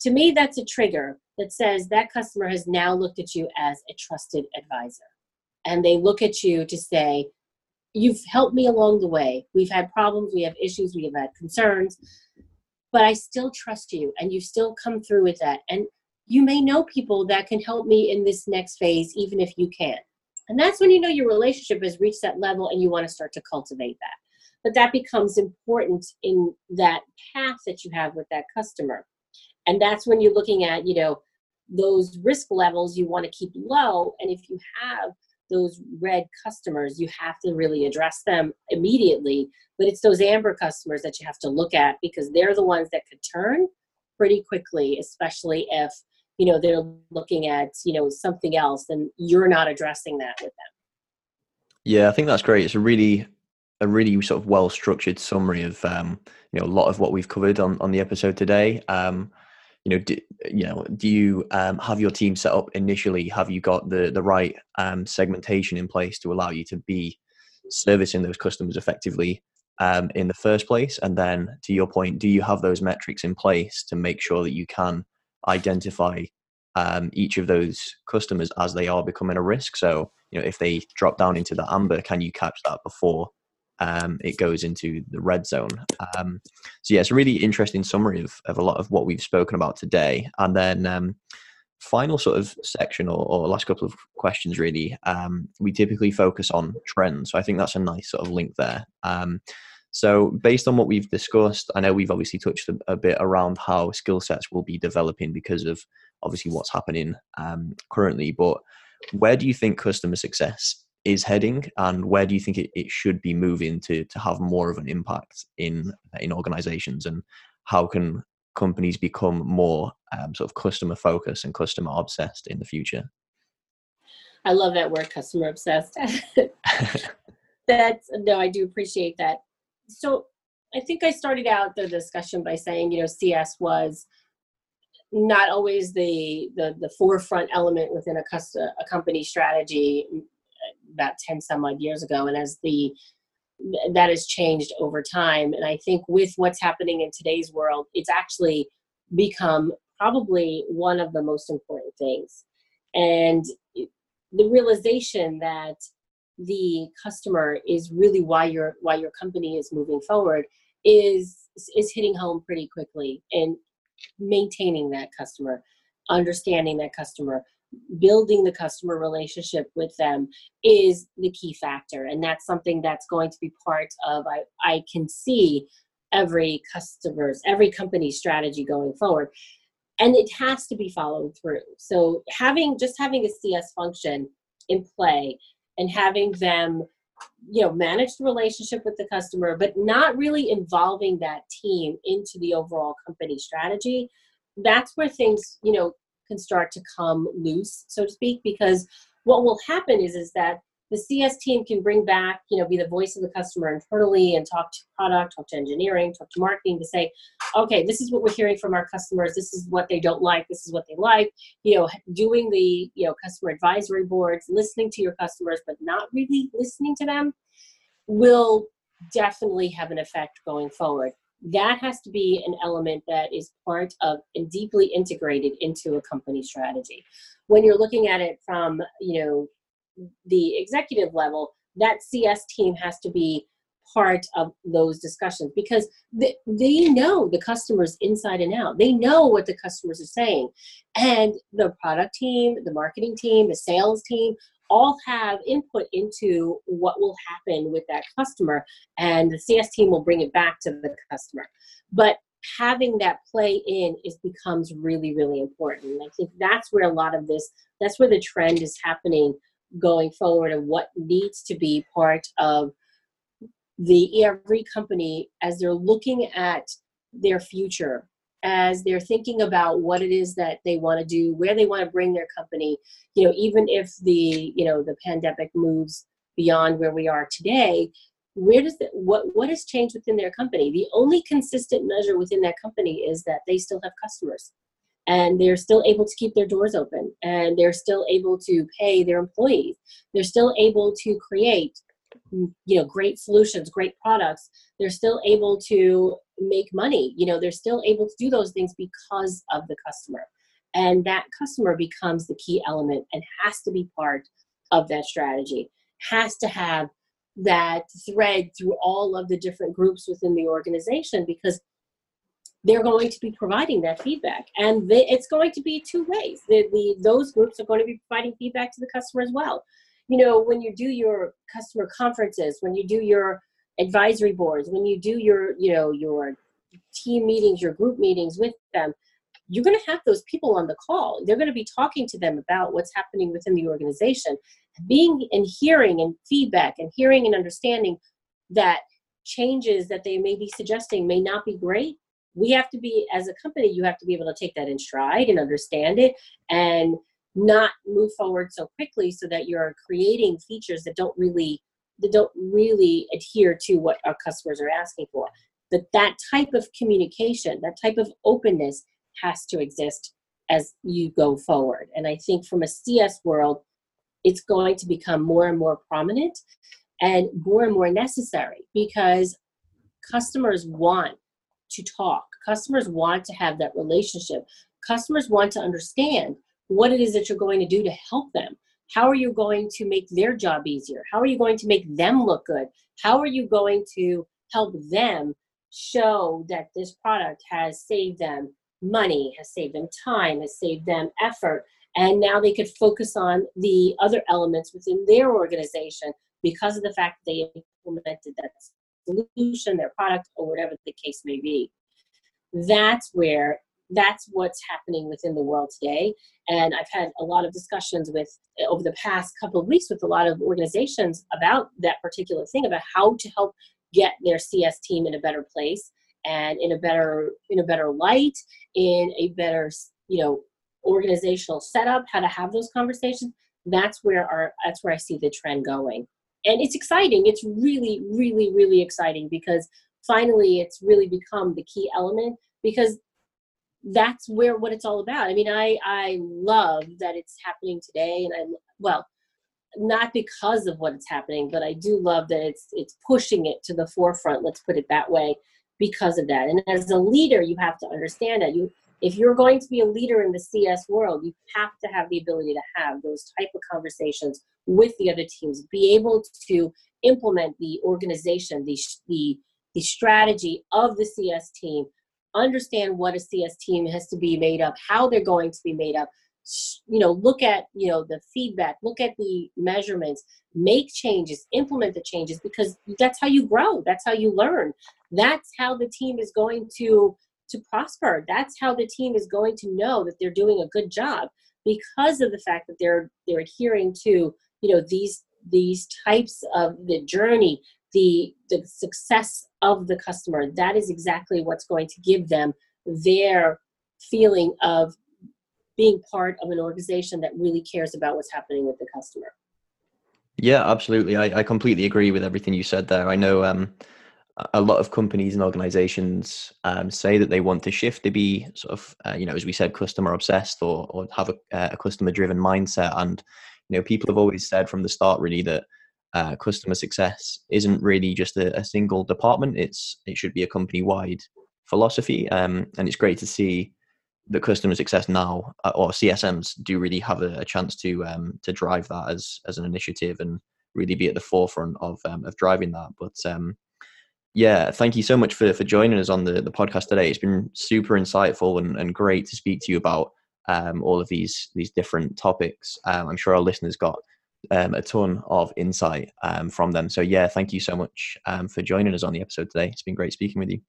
[SPEAKER 4] To me that's a trigger that says that customer has now looked at you as a trusted advisor. And they look at you to say, You've helped me along the way. We've had problems, we have issues, we have had concerns, but I still trust you and you've still come through with that. And you may know people that can help me in this next phase, even if you can't. And that's when you know your relationship has reached that level and you want to start to cultivate that. But that becomes important in that path that you have with that customer. And that's when you're looking at, you know, those risk levels you want to keep low. And if you have those red customers, you have to really address them immediately. But it's those amber customers that you have to look at because they're the ones that could turn pretty quickly, especially if you know they're looking at you know something else and you're not addressing that with them.
[SPEAKER 3] Yeah, I think that's great. It's a really a really sort of well structured summary of um, you know a lot of what we've covered on on the episode today. Um, you know, do, you know, do you um, have your team set up initially? Have you got the the right um, segmentation in place to allow you to be servicing those customers effectively um, in the first place? And then, to your point, do you have those metrics in place to make sure that you can identify um, each of those customers as they are becoming a risk. So, you know, if they drop down into the amber, can you catch that before um, it goes into the red zone? Um, so, yeah, it's a really interesting summary of, of a lot of what we've spoken about today. And then, um, final sort of section or, or last couple of questions, really, um, we typically focus on trends. So, I think that's a nice sort of link there. Um, so, based on what we've discussed, I know we've obviously touched a, a bit around how skill sets will be developing because of obviously what's happening um, currently. But where do you think customer success is heading, and where do you think it, it should be moving to to have more of an impact in in organizations, and how can companies become more um, sort of customer focused and customer obsessed in the future?
[SPEAKER 4] I love that word, customer obsessed. [laughs] That's no, I do appreciate that so I think I started out the discussion by saying, you know, CS was not always the the, the forefront element within a custom, a company strategy about 10 some odd years ago and as the that has changed over time. And i think with what's happening in today's world it's actually become probably one of the most important things. And the realization that the customer is really why your why your company is moving forward is is hitting home pretty quickly and maintaining that customer understanding that customer building the customer relationship with them is the key factor. And that's something that's going to be part of i, I can see every customer's every company's strategy going forward. And it has to be followed through. So having just having a cs function in play and having them you know manage the relationship with the customer but not really involving that team into the overall company strategy that's where things you know can start to come loose so to speak because what will happen is is that the CS team can bring back, you know, be the voice of the customer internally and talk to product, talk to engineering, talk to marketing to say, okay, this is what we're hearing from our customers. This is what they don't like. This is what they like. You know, doing the, you know, customer advisory boards, listening to your customers, but not really listening to them will definitely have an effect going forward. That has to be an element that is part of and deeply integrated into a company strategy. When you're looking at it from, you know, the executive level, that CS team has to be part of those discussions because they, they know the customers inside and out. They know what the customers are saying. And the product team, the marketing team, the sales team all have input into what will happen with that customer. And the CS team will bring it back to the customer. But having that play in is becomes really really important i think that's where a lot of this that's where the trend is happening going forward and what needs to be part of the every company as they're looking at their future as they're thinking about what it is that they want to do where they want to bring their company you know even if the you know the pandemic moves beyond where we are today where does the, what what has changed within their company? The only consistent measure within that company is that they still have customers and they're still able to keep their doors open and they're still able to pay their employees. They're still able to create you know great solutions great products. They're still able to make money you know they're still able to do those things because of the customer. And that customer becomes the key element and has to be part of that strategy has to have that thread through all of the different groups within the organization because they're going to be providing that feedback. And they, it's going to be two ways. The, the, those groups are going to be providing feedback to the customer as well. You know when you do your customer conferences when you do your advisory boards when you do your you know your team meetings your group meetings with them you're going to have those people on the call. They're going to be talking to them about what's happening within the organization. Being and hearing and feedback and hearing and understanding that changes that they may be suggesting may not be great we have to be as a company you have to be able to take that in stride and understand it and not move forward so quickly so that you're creating features that don't really that don't really adhere to what our customers are asking for but that type of communication that type of openness has to exist as you go forward and i think from a cs world it's going to become more and more prominent and more and more necessary because customers want to talk. Customers want to have that relationship. Customers want to understand what it is that you're going to do to help them. How are you going to make their job easier? How are you going to make them look good? How are you going to help them show that this product has saved them money, has saved them time, has saved them effort, and now they could focus on the other elements within their organization because of the fact that they implemented that solution, their product, or whatever the case may be. That's where that's what's happening within the world today. And I've had a lot of discussions with over the past couple of weeks with a lot of organizations about that particular thing about how to help get their CS team in a better place and in a better in a better light, in a better you know organizational setup, how to have those conversations. That's where our that's where I see the trend going. And it's exciting. It's really, really, really exciting because finally it's really become the key element because that's where what it's all about. I mean, I I love that it's happening today, and I well, not because of what it's happening, but I do love that it's it's pushing it to the forefront. Let's put it that way, because of that. And as a leader, you have to understand that you if you're going to be a leader in the CS world, you have to have the ability to have those type of conversations with the other teams, be able to implement the organization, the the the strategy of the CS team understand what a CS team has to be made up, how they're going to be made up. You know, look at you know the feedback, look at the measurements, make changes, implement the changes because that's how you grow. That's how you learn. That's how the team is going to to prosper. That's how the team is going to know that they're doing a good job because of the fact that they're they're adhering to you know these these types of the journey the the success of the customer. That is exactly what's going to give them their feeling of being part of an organization that really cares about what's happening with the customer.
[SPEAKER 3] Yeah absolutely. I, I completely agree with everything you said there. I know um, a lot of companies and organizations um, say that they want to shift to be sort of uh, you know as we said customer obsessed or, or have a, a customer driven mindset. And you know people have always said from the start really that uh, customer success isn't really just a, a, single department. It's it should be a company wide philosophy, um, and it's great to see that customer success now uh, or CSMs do really have a, a chance to um, to drive that as as an initiative and really be at the forefront of um, of driving that. But um, yeah, thank you so much for for joining us on the the podcast today. It's been super insightful and, and great to speak to you about um, all of these these different topics. Um, I'm sure our listeners got um, a ton of insight um, from them. So yeah, thank you so much um, for joining us on the episode today. It's been great speaking with you.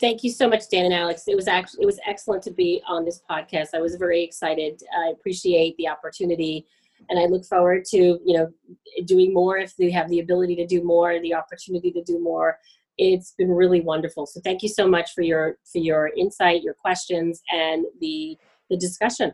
[SPEAKER 4] Thank you so much, Dan and Alex. It was actually it was excellent to be on this podcast. I was very excited. I appreciate the opportunity, and I look forward to you know doing more if we have the ability to do more, the opportunity to do more. It's been really wonderful. So thank you so much for your for your insight, your questions, and the the discussion.